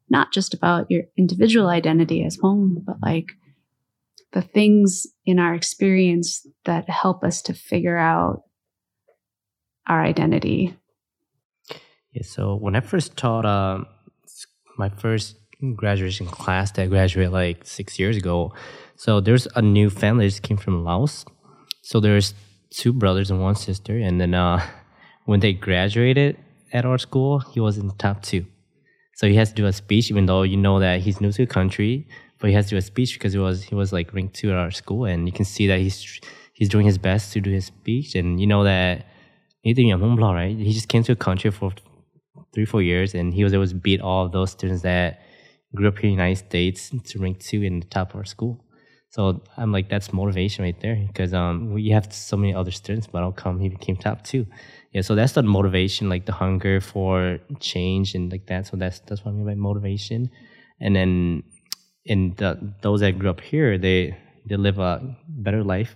not just about your individual identity as Hmong, but like the things in our experience that help us to figure out our identity. Yeah, so when I first taught um, my first graduation class that graduated like six years ago. So there's a new family that just came from Laos. So there's two brothers and one sister, and then uh, when they graduated at our school, he was in top two. So he has to do a speech, even though you know that he's new to the country, but he has to do a speech because he was he was like ranked two at our school, and you can see that he's he's doing his best to do his speech, and you know that. He didn't have home blah, right? He just came to a country for three, four years, and he was able to beat all of those students that grew up here in the United States to rank two in the top of our school. So I'm like, that's motivation right there because um, we have so many other students, but how come he became top two? Yeah, so that's the motivation, like the hunger for change and like that. So that's that's what I mean by motivation. And then and the those that grew up here, they they live a better life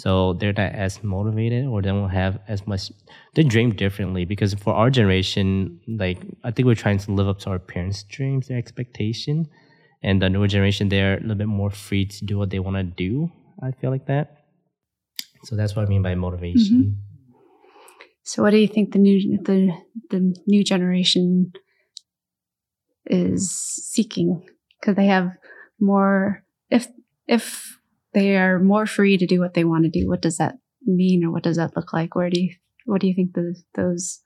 so they're not as motivated or they don't have as much they dream differently because for our generation like i think we're trying to live up to our parents dreams their expectation. And the newer generation they're a little bit more free to do what they want to do i feel like that. So that's what i mean by motivation. Mm-hmm. so what do you think the new the the new generation is seeking? Because they have more if if they are more free to do what they want to do. What does that mean, or what does that look like? Where do you what do you think the, those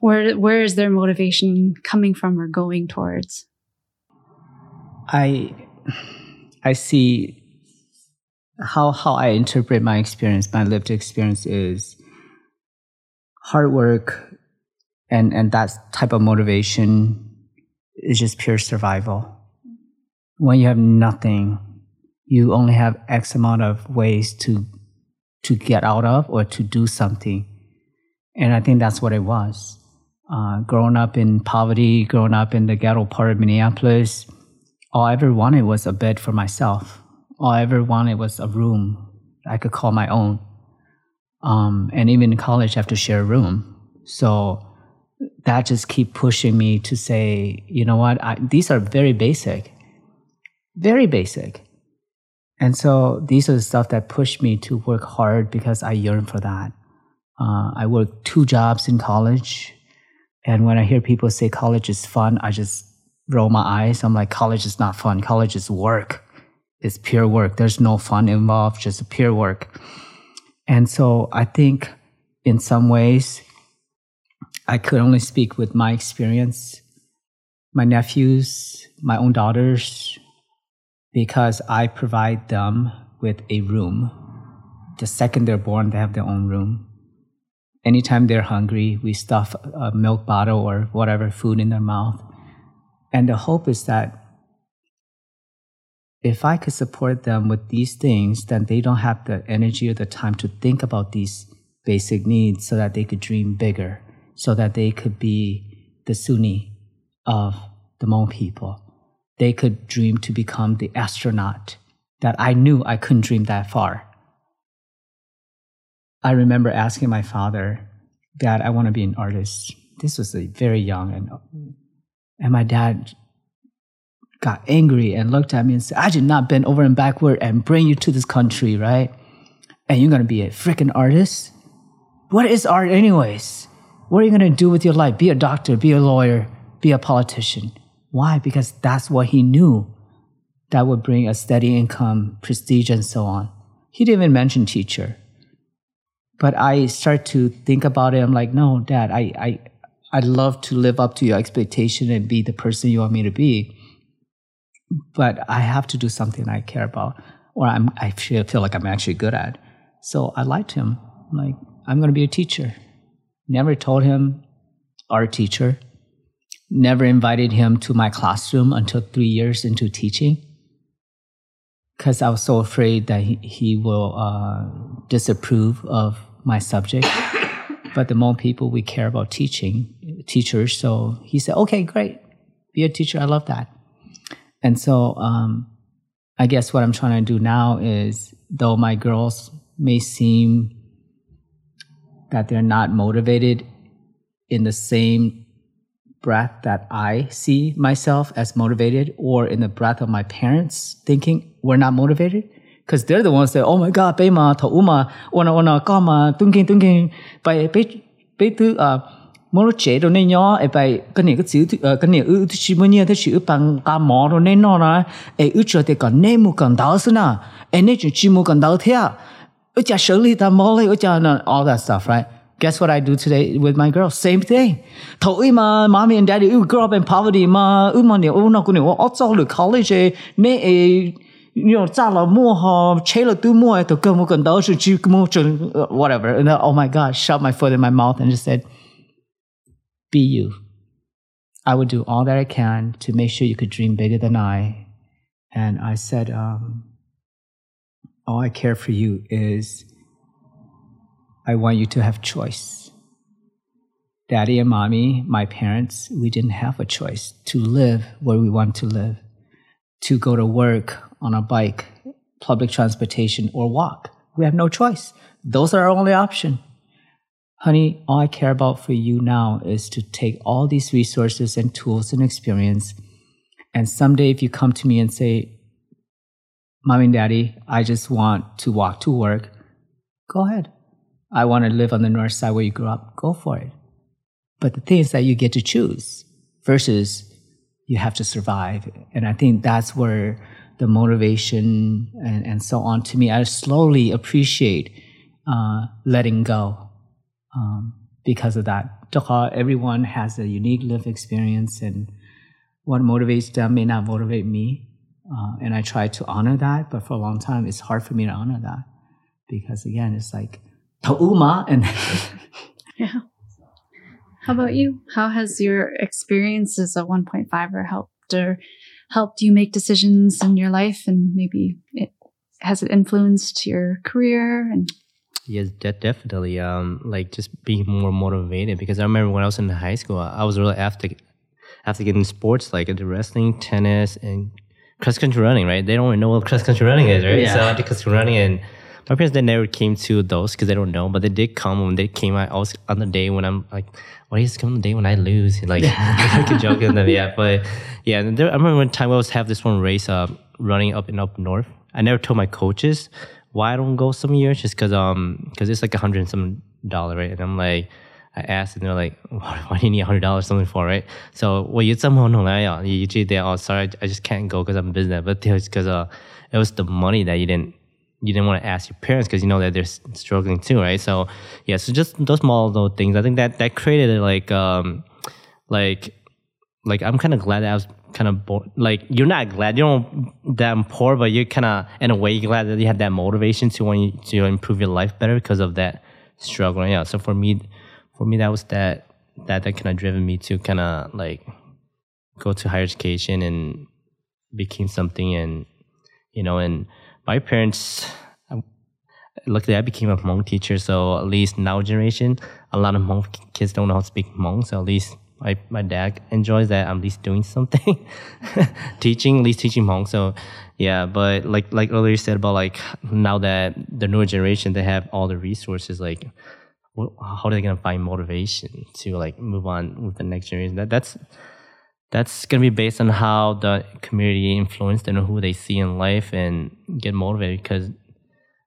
where where is their motivation coming from or going towards? I I see how how I interpret my experience, my lived experience is hard work and and that type of motivation is just pure survival. When you have nothing you only have X amount of ways to to get out of or to do something. And I think that's what it was. Uh, growing up in poverty, growing up in the ghetto part of Minneapolis, all I ever wanted was a bed for myself. All I ever wanted was a room I could call my own. Um, and even in college, I have to share a room. So that just keep pushing me to say, you know what, I, these are very basic, very basic. And so these are the stuff that pushed me to work hard because I yearn for that. Uh, I worked two jobs in college. And when I hear people say college is fun, I just roll my eyes. I'm like, college is not fun. College is work. It's pure work. There's no fun involved, just pure work. And so I think in some ways, I could only speak with my experience, my nephews, my own daughters, because I provide them with a room. The second they're born, they have their own room. Anytime they're hungry, we stuff a milk bottle or whatever food in their mouth. And the hope is that if I could support them with these things, then they don't have the energy or the time to think about these basic needs so that they could dream bigger, so that they could be the Suni of the Hmong people. They could dream to become the astronaut that I knew I couldn't dream that far. I remember asking my father, Dad, I want to be an artist. This was very young and and my dad got angry and looked at me and said, I did not bend over and backward and bring you to this country, right? And you're gonna be a freaking artist? What is art, anyways? What are you gonna do with your life? Be a doctor, be a lawyer, be a politician. Why? Because that's what he knew that would bring a steady income, prestige, and so on. He didn't even mention teacher. But I start to think about it. I'm like, no, dad, I, I, I'd love to live up to your expectation and be the person you want me to be but I have to do something I care about or I'm, I feel, feel like I'm actually good at. So I lied to him. I'm like, I'm going to be a teacher. Never told him art teacher. Never invited him to my classroom until three years into teaching because I was so afraid that he, he will uh, disapprove of my subject. but the more people we care about teaching, teachers, so he said, okay, great, be a teacher. I love that. And so um, I guess what I'm trying to do now is, though my girls may seem that they're not motivated in the same breath that I see myself as motivated or in the breath of my parents thinking we're not motivated? Because they're the ones that, oh my God, bay ma, thổ ma, ona ona, con ma, tung kinh tung kinh, bay bay bay tư à, mỗi lúc chế đồ này nhỏ, ấy bay cái này cái chữ, ờ, cái này ư chỉ muốn nhớ cái chữ bằng cá mỏ đồ này nó nè, ấy ư cho thì còn nem mu còn đau xí nà, ấy nên chỉ mu còn đau thế à, ư chả xử lý ta mỏ lấy ư chả all that stuff, right? Guess what I do today with my girls? Same thing. Thôi mà mommy and daddy ư grew up in poverty mà nhiều ư nó cũng nhiều ở trong được college nè ấy you know, 炸了 mua ho, chế là tu mua, tôi cơ mua cần đó, sự chỉ mua whatever. And then, oh my God, shut my foot in my mouth and just said, be you. I would do all that I can to make sure you could dream bigger than I. And I said, um, all I care for you is I want you to have choice. Daddy and mommy, my parents, we didn't have a choice to live where we want to live, to go to work on a bike, public transportation, or walk. We have no choice. Those are our only option honey, all I care about for you now is to take all these resources and tools and experience. And someday, if you come to me and say, Mommy and Daddy, I just want to walk to work, go ahead. I want to live on the north side where you grew up, go for it. But the thing is that you get to choose versus you have to survive. And I think that's where the motivation and, and so on to me, I slowly appreciate uh, letting go um, because of that. Everyone has a unique life experience, and what motivates them may not motivate me. Uh, and I try to honor that, but for a long time, it's hard for me to honor that because again, it's like ta'uma and yeah. How about you? How has your experience as a 1.5er helped or helped you make decisions in your life, and maybe it has it influenced your career and Yes, that definitely. Um, like just being more motivated because I remember when I was in high school, I was really after after getting sports like the wrestling, tennis, and cross country running. Right? They don't even know what cross country running is, right? Yeah. So I did cross country running, and my parents they never came to those because they don't know, but they did come when they came. I was on the day when I'm like, why is come the day when I lose? Like I could joke and then yeah, but yeah. There, I remember one time I was have this one race uh, running up and up north. I never told my coaches why I don't go some years just because um because it's like a hundred and some dollar right, and I'm like. I asked and they're like, why do you need a hundred dollars something for, right? So, well, you somehow know that, you they oh, sorry, I just can't go because I'm business, but it's because uh, it was the money that you didn't you didn't want to ask your parents because you know that they're struggling too, right? So yeah, so just those small little things. I think that that created like um like like I'm kind of glad I was kind of bo- like you're not glad you don't that poor, but you're kind of in a way glad that you had that motivation to want you to improve your life better because of that struggle. Yeah, so for me, for me that was that that that kind of driven me to kind of like go to higher education and became something and you know and my parents um, luckily I became a Hmong teacher, so at least now generation, a lot of Hmong kids don't know how to speak Hmong, so at least my, my dad enjoys that I'm at least doing something, teaching, at least teaching Hmong. So yeah, but like like earlier said about like now that the newer generation they have all the resources, like how are they gonna find motivation to like move on with the next generation? That that's that's going to be based on how the community influenced and who they see in life and get motivated because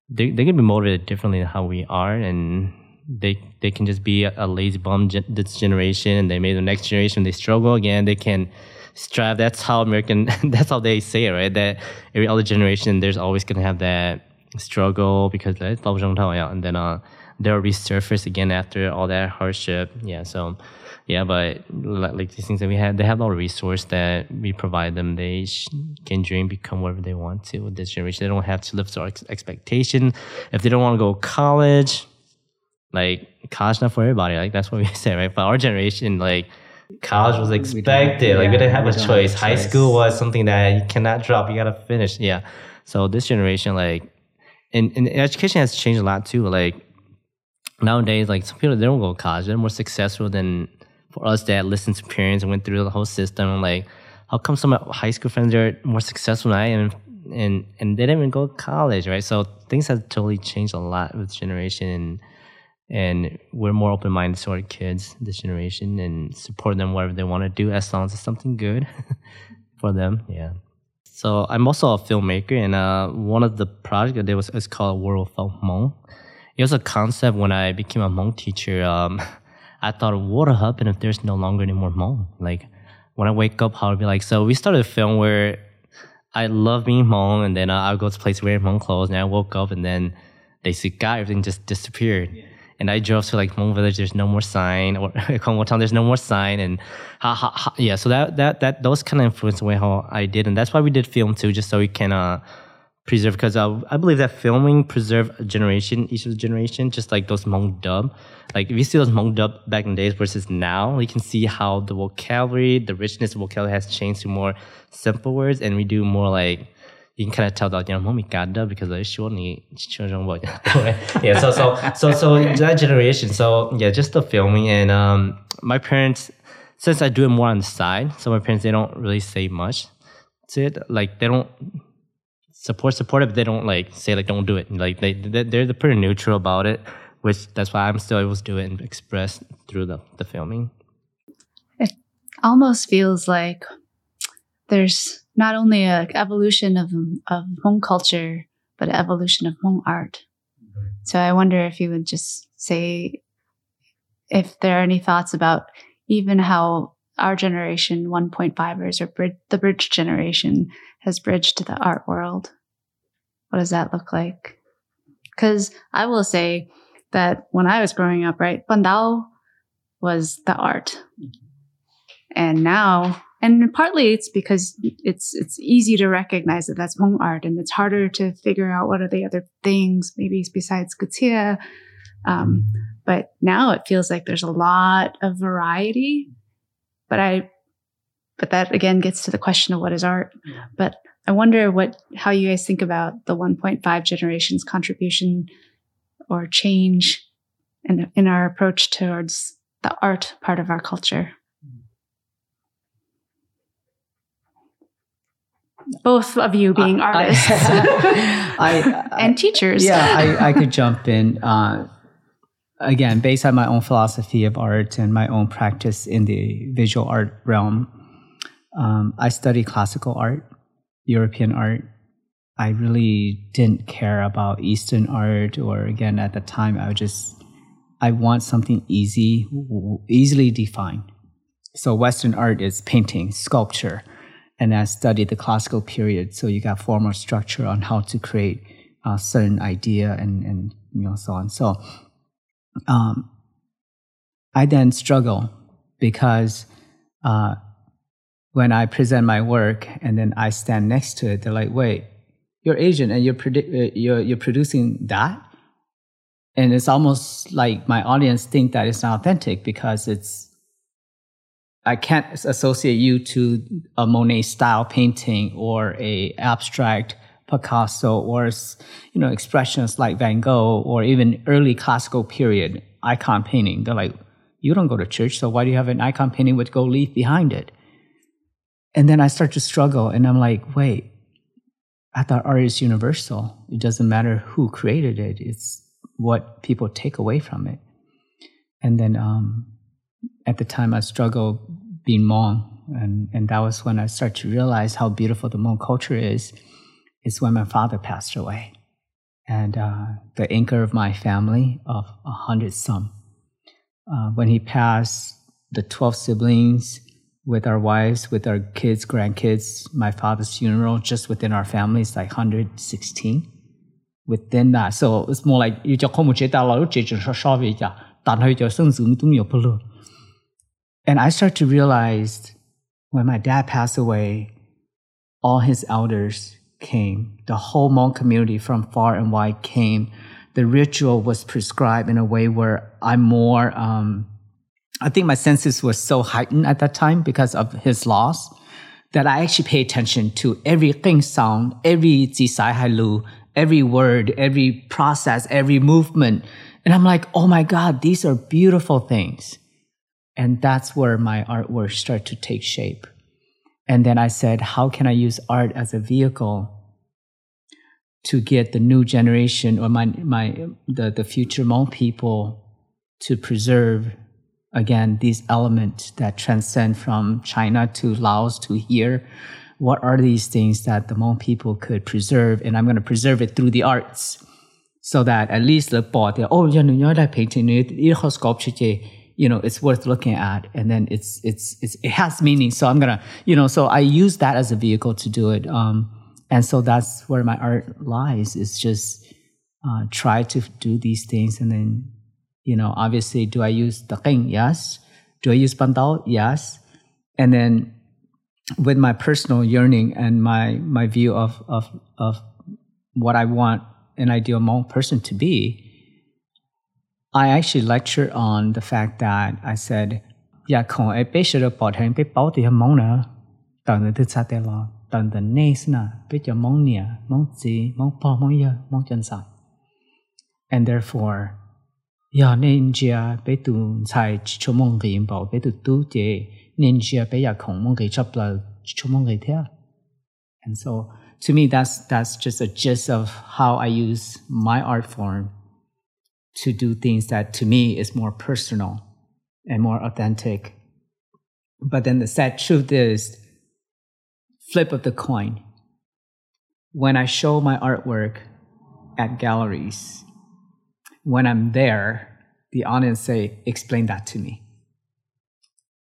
they, going to be motivated differently than how we are and they they can just be a, lazy bum ge- this generation and they made the next generation they struggle again they can strive. That's how american that's how they say it right? That every other generation there's always going to have that struggle because and then uh, they'll resurface again after all that hardship. Yeah so yeah, but like these things that we have, they have a lot of resource that we provide them. They can dream, become whatever they want to with this generation. They don't have to live to our ex- expectation. If they don't want to go college, like college not for everybody. Like that's what we say, right? But our generation, like college was expected. Like we didn't have a choice. Have a High school was something that you cannot drop. You gotta finish. Yeah. So this generation, like, and, and education has changed a lot too. Like nowadays, like some people they don't go to college. They're more successful than for us that listened to parents and went through the whole system, I'm like, how come some of my high school friends are more successful than I am? And, and they didn't even go to college, right? So things have totally changed a lot with generation and, and we're more open minded to our kids this generation and support them whatever they want to do as long as it's something good for them. Yeah. So I'm also a filmmaker, and uh, one of the projects I did was is called World of Hmong. It was a concept when I became a Hmong teacher. Um, I thought, what would happen if there's no longer any more Hmong? Like, when I wake up, how would be like? So we started a film where I love being Hmong, and then I'll go to place wearing Hmong clothes, and I woke up, and then they see guy, everything just disappeared. Yeah. And I drove to like Hmong village. There's no more sign, or Kongo town. There's no more sign, and ha, ha, ha, yeah. So that that that those kind of influenced the way how I did, and that's why we did film too, just so we can uh, preserve. Because uh, I believe that filming preserve a generation, each of the generation, just like those Hmong dub like if you see those Hmong dub back in the days versus now, you can see how the vocabulary, the richness of vocabulary has changed to more simple words, and we do more like you can kind of tell that you know mommy gada because I sure need children yeah so so so so that generation so yeah just the filming and um my parents since I do it more on the side so my parents they don't really say much to it like they don't support support it but they don't like say like don't do it like they they're, they're pretty neutral about it which that's why I'm still able to do it and express through the, the filming. It almost feels like there's not only an evolution of, of Hmong culture, but an evolution of Hmong art. Mm-hmm. So I wonder if you would just say if there are any thoughts about even how our generation, 1.5ers or brid- the bridge generation, has bridged to the art world. What does that look like? Because I will say, that when I was growing up, right, paj ntaub was the art. And now, and partly it's because it's it's easy to recognize that that's Hmong art, and it's harder to figure out what are the other things, maybe besides Gutia. Um, but now it feels like there's a lot of variety. But I, but that again gets to the question of what is art. But I wonder what how you guys think about the 1.5 generations contribution or change in, in our approach towards the art part of our culture. Both of you being artists I, I, and teachers. yeah, I, I could jump in. Uh, again, based on my own philosophy of art and my own practice in the visual art realm, um, I study classical art, European art. I really didn't care about Eastern art, or again, at the time, I was just, I want something easy, easily defined. So Western art is painting, sculpture, and I studied the classical period. So you got formal structure on how to create a certain idea and, and you know, so on. So um, I then struggle because uh, when I present my work and then I stand next to it, they're like, "Wait, you're Asian and you're produ- uh, you're you're producing that," and it's almost like my audience think that it's not authentic because it's I can't associate you to a Monet style painting or a abstract Picasso or you know expressions like Van Gogh or even early classical period icon painting. They're like, you don't go to church, so why do you have an icon painting with gold leaf behind it? And then I start to struggle, and I'm like, wait, I thought art is universal. It doesn't matter who created it; it's what people take away from it. And then um, at the time, I struggled being Hmong, and and that was when I started to realize how beautiful the Hmong culture is It's when my father passed away. And uh, the anchor of my family of a hundred some. Uh, when he passed, the 12 siblings with our wives, with our kids, grandkids, my father's funeral, just within our family is like 116 within that. So it's more like you just come with And I start to realize when my dad passed away, all his elders came. The whole Hmong community from far and wide came. The ritual was prescribed in a way where I'm more, um, I think my senses were so heightened at that time because of his loss that I actually pay attention to every thing sound, every zisai hailu, every word, every process, every movement. And I'm like, oh my God, these are beautiful things. And that's where my artwork started to take shape. And then I said, how can I use art as a vehicle to get the new generation or my, my, the, the future Hmong people to preserve again these elements that transcend from China to Laos to here. What are these things that the Hmong people could preserve? And I'm going to preserve it through the arts so that at least the bought oh, you know, that painting, sculpture, you know, it's worth looking at. And then it's, it's, it's, it has meaning. So I'm going to, you know, so I use that as a vehicle to do it. Um, and so that's where my art lies is just uh, try to do these things and then you know, obviously, do I use taqing? Yes. Do I use paj ntaub? Yes. And then with my personal yearning and my my view of of of what I want an ideal Hmong person to be, I actually lecture on the fact that I said, "Yeah, con ai bé sẽ được bảo to bé mona. Don't nữa, tận đến thứ sáu tới lo, tận đến nay xin à, bé cho mong nè, mong gì, mong bao, mong giờ. And therefore, ya and so to me that's that's just a gist of how I use my art form to do things that to me is more personal and more authentic but then the sad truth is flip of the coin. When I show my artwork at galleries, when I'm there, the audience say, explain that to me.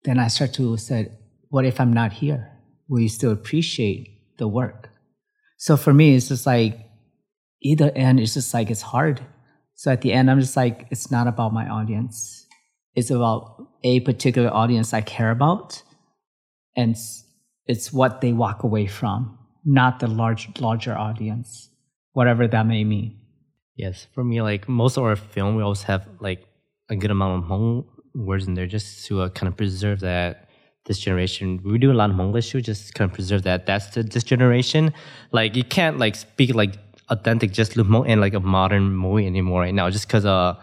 Then I start to say, what if I'm not here? Will you still appreciate the work? So for me, it's just like either end, it's just like it's hard. So at the end, I'm just like, it's not about my audience. It's about a particular audience I care about. And it's what they walk away from, not the large larger audience, whatever that may mean. Yes, for me, like most of our film, we always have like a good amount of Hmong words in there just to uh, kind of preserve that this generation. We do a lot of Hmonglish too, just kind of preserve that. That's the, this generation. Like you can't like speak like authentic just Hmong and like a modern movie anymore right now, just because uh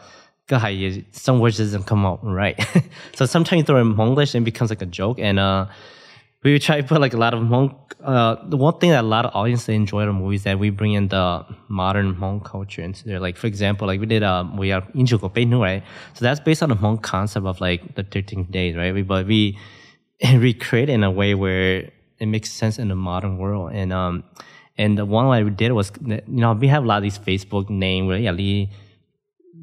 some words doesn't come out right. so sometimes you throw in Hmonglish and it becomes like a joke and uh we try to put like a lot of Hmong. Uh, the one thing that a lot of audiences enjoy the movies that we bring in the modern Hmong culture into there. Like for example, like we did um we are Injuko Beinu, right? So that's based on the Hmong concept of like the 13 days, right? We, but we recreate in a way where it makes sense in the modern world. And um and the one we did was you know we have a lot of these Facebook name where yeah,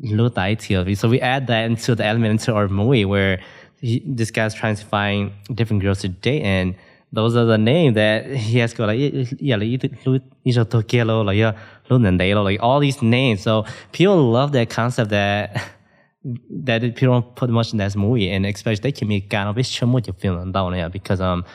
so we add that into the element into our movie where he, this guy's trying to find different girls to date, and those are the names that he has got like yeah like yeah, Lunandalo, like all these names. So people love that concept that that people don't put much in that movie, and especially they can make kind of it's chamo you feeling down there because um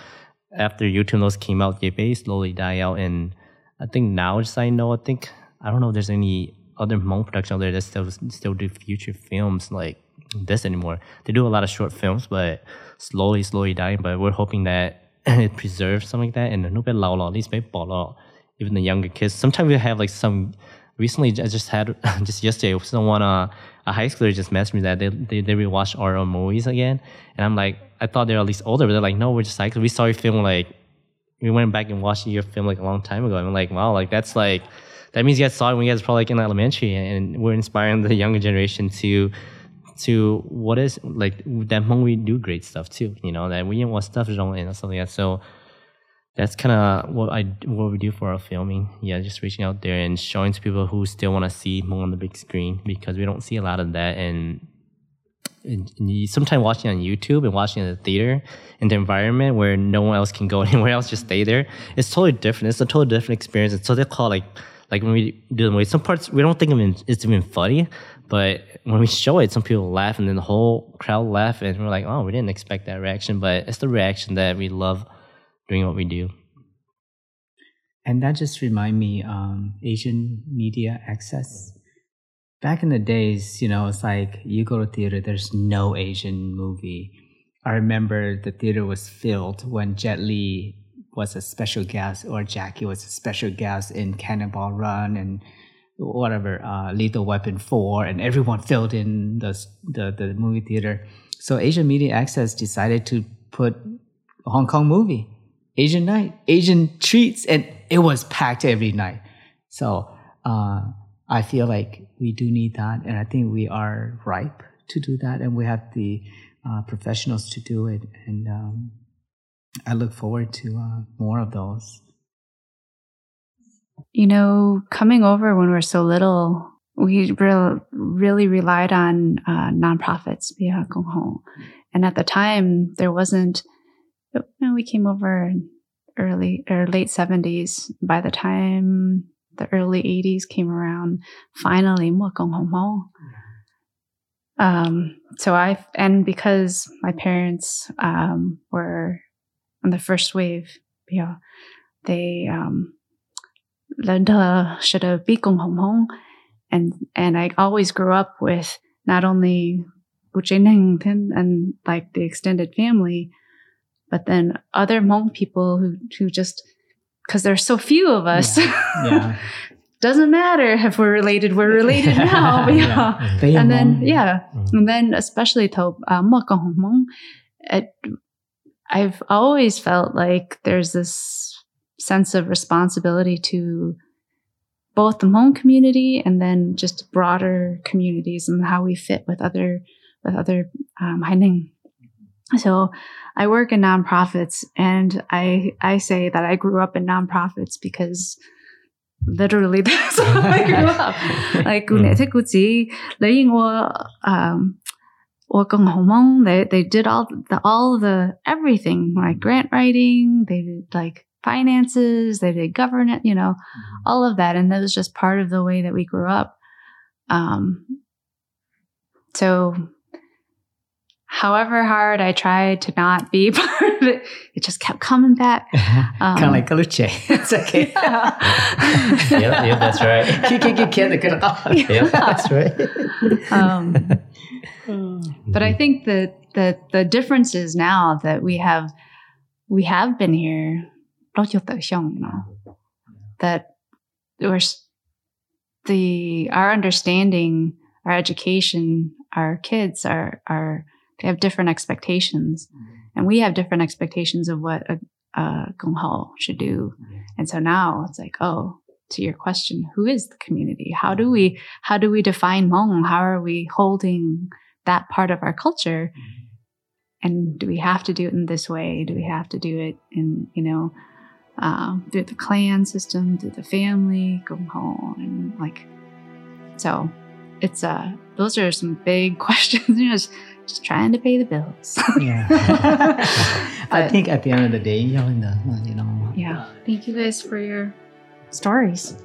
after YouTube those came out, they slowly die out, and I think now just I know I think I don't know if there's any other Hmong production out there that still still do future films like this anymore. They do a lot of short films, but slowly, slowly dying. But we're hoping that it preserves something like that. And even the younger kids. Sometimes we have like some. Recently, I just had just yesterday, someone uh, a high schooler just messaged me that they they, they rewatched our movies again, and I'm like, I thought they were at least older, but they're like, no, we're just like we saw your film like we went back and watched your film like a long time ago. I'm like, wow, like that's like that means you guys saw it when you guys were probably like in elementary, and we're inspiring the younger generation to to what is like that when we do great stuff too, you know, that we want stuff wrong and something like that. So that's kind of what I what we do for our filming. Yeah, just reaching out there and showing to people who still want to see more on the big screen because we don't see a lot of that and. And sometimes watching on YouTube and watching in the theater in the environment where no one else can go anywhere else, just stay there. It's totally different. It's a totally different experience. And so they call like like when we do the movie, some parts we don't think it's even funny, but when we show it, some people laugh, and then the whole crowd laugh, and we're like, oh, we didn't expect that reaction, but it's the reaction that we love doing what we do. And that just remind me, um, Asian media access. Back in the days, you know, it's like you go to theater, there's no Asian movie. I remember the theater was filled when Jet Li was a special guest or Jackie was a special guest in Cannonball Run and whatever uh, Lethal Weapon four, and everyone filled in the, the the movie theater. So Asian Media Access decided to put a Hong Kong movie, Asian night, Asian treats, and it was packed every night. So uh, I feel like we do need that, and I think we are ripe to do that, and we have the uh, professionals to do it, and um, I look forward to uh, more of those. You know, coming over when we are so little, we re- really relied on uh, nonprofits, and at the time there wasn't. You know, we came over early or late seventies. By the time the early eighties came around, finally, um, so I and because my parents um, were on the first wave, yeah, they um, learned hong and and I always grew up with not only and like the extended family, but then other Hmong people who who just because there's so few of us. Yeah. yeah. Doesn't matter if we're related, we're related now. yeah. yeah. And then yeah. Mm. And then especially to uh, it I've always felt like there's this sense of responsibility to both the home community and then just broader communities and how we fit with other with other um, Haining. So I work in nonprofits, and I I say that I grew up in nonprofits because literally that's how I grew up. like mm. Gunetekuzi, Laying um Wakong Homong, they they did all the all the everything, like grant writing, they did like finances, they did governance, you know, mm-hmm. all of that, and that was just part of the way that we grew up. Um, so, however hard I tried to not be part of it, it just kept coming back. Um, kind of like Luce. it's okay. Yeah. yeah, yeah, that's right. yeah, that's right. Um, but I think that the the difference is now that we have we have been here that we're the our understanding our education our kids are are they have different expectations mm-hmm. and we have different expectations of what a, uh, Gong Hao should do. And so now it's like, oh, to your question, who is the community? How do we how do we define Hmong? How are we holding that part of our culture? And do we have to do it in this way? Do we have to do it in you know uh, through the clan system, through the family, going home, and like, so it's uh those are some big questions. you know, just, just, trying to pay the bills. yeah, I think at the end of the day, you know, yeah. Thank you guys for your stories.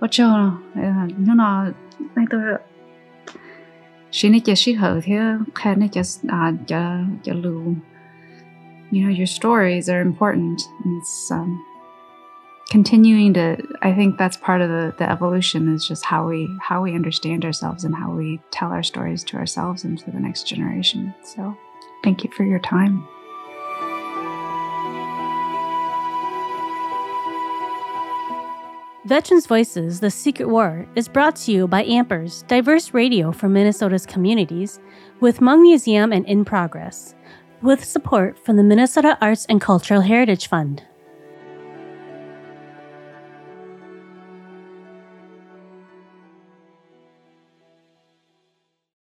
What uh, you no no like the. She needs to ho here can it just you know your stories are important and it's um continuing to. I think that's part of the, the evolution is just how we how we understand ourselves and how we tell our stories to ourselves and to the next generation. So, thank you for your time. Veterans Voices The Secret War is brought to you by Ampers, diverse radio for Minnesota's communities, with Hmong Museum and In Progress, with support from the Minnesota Arts and Cultural Heritage Fund.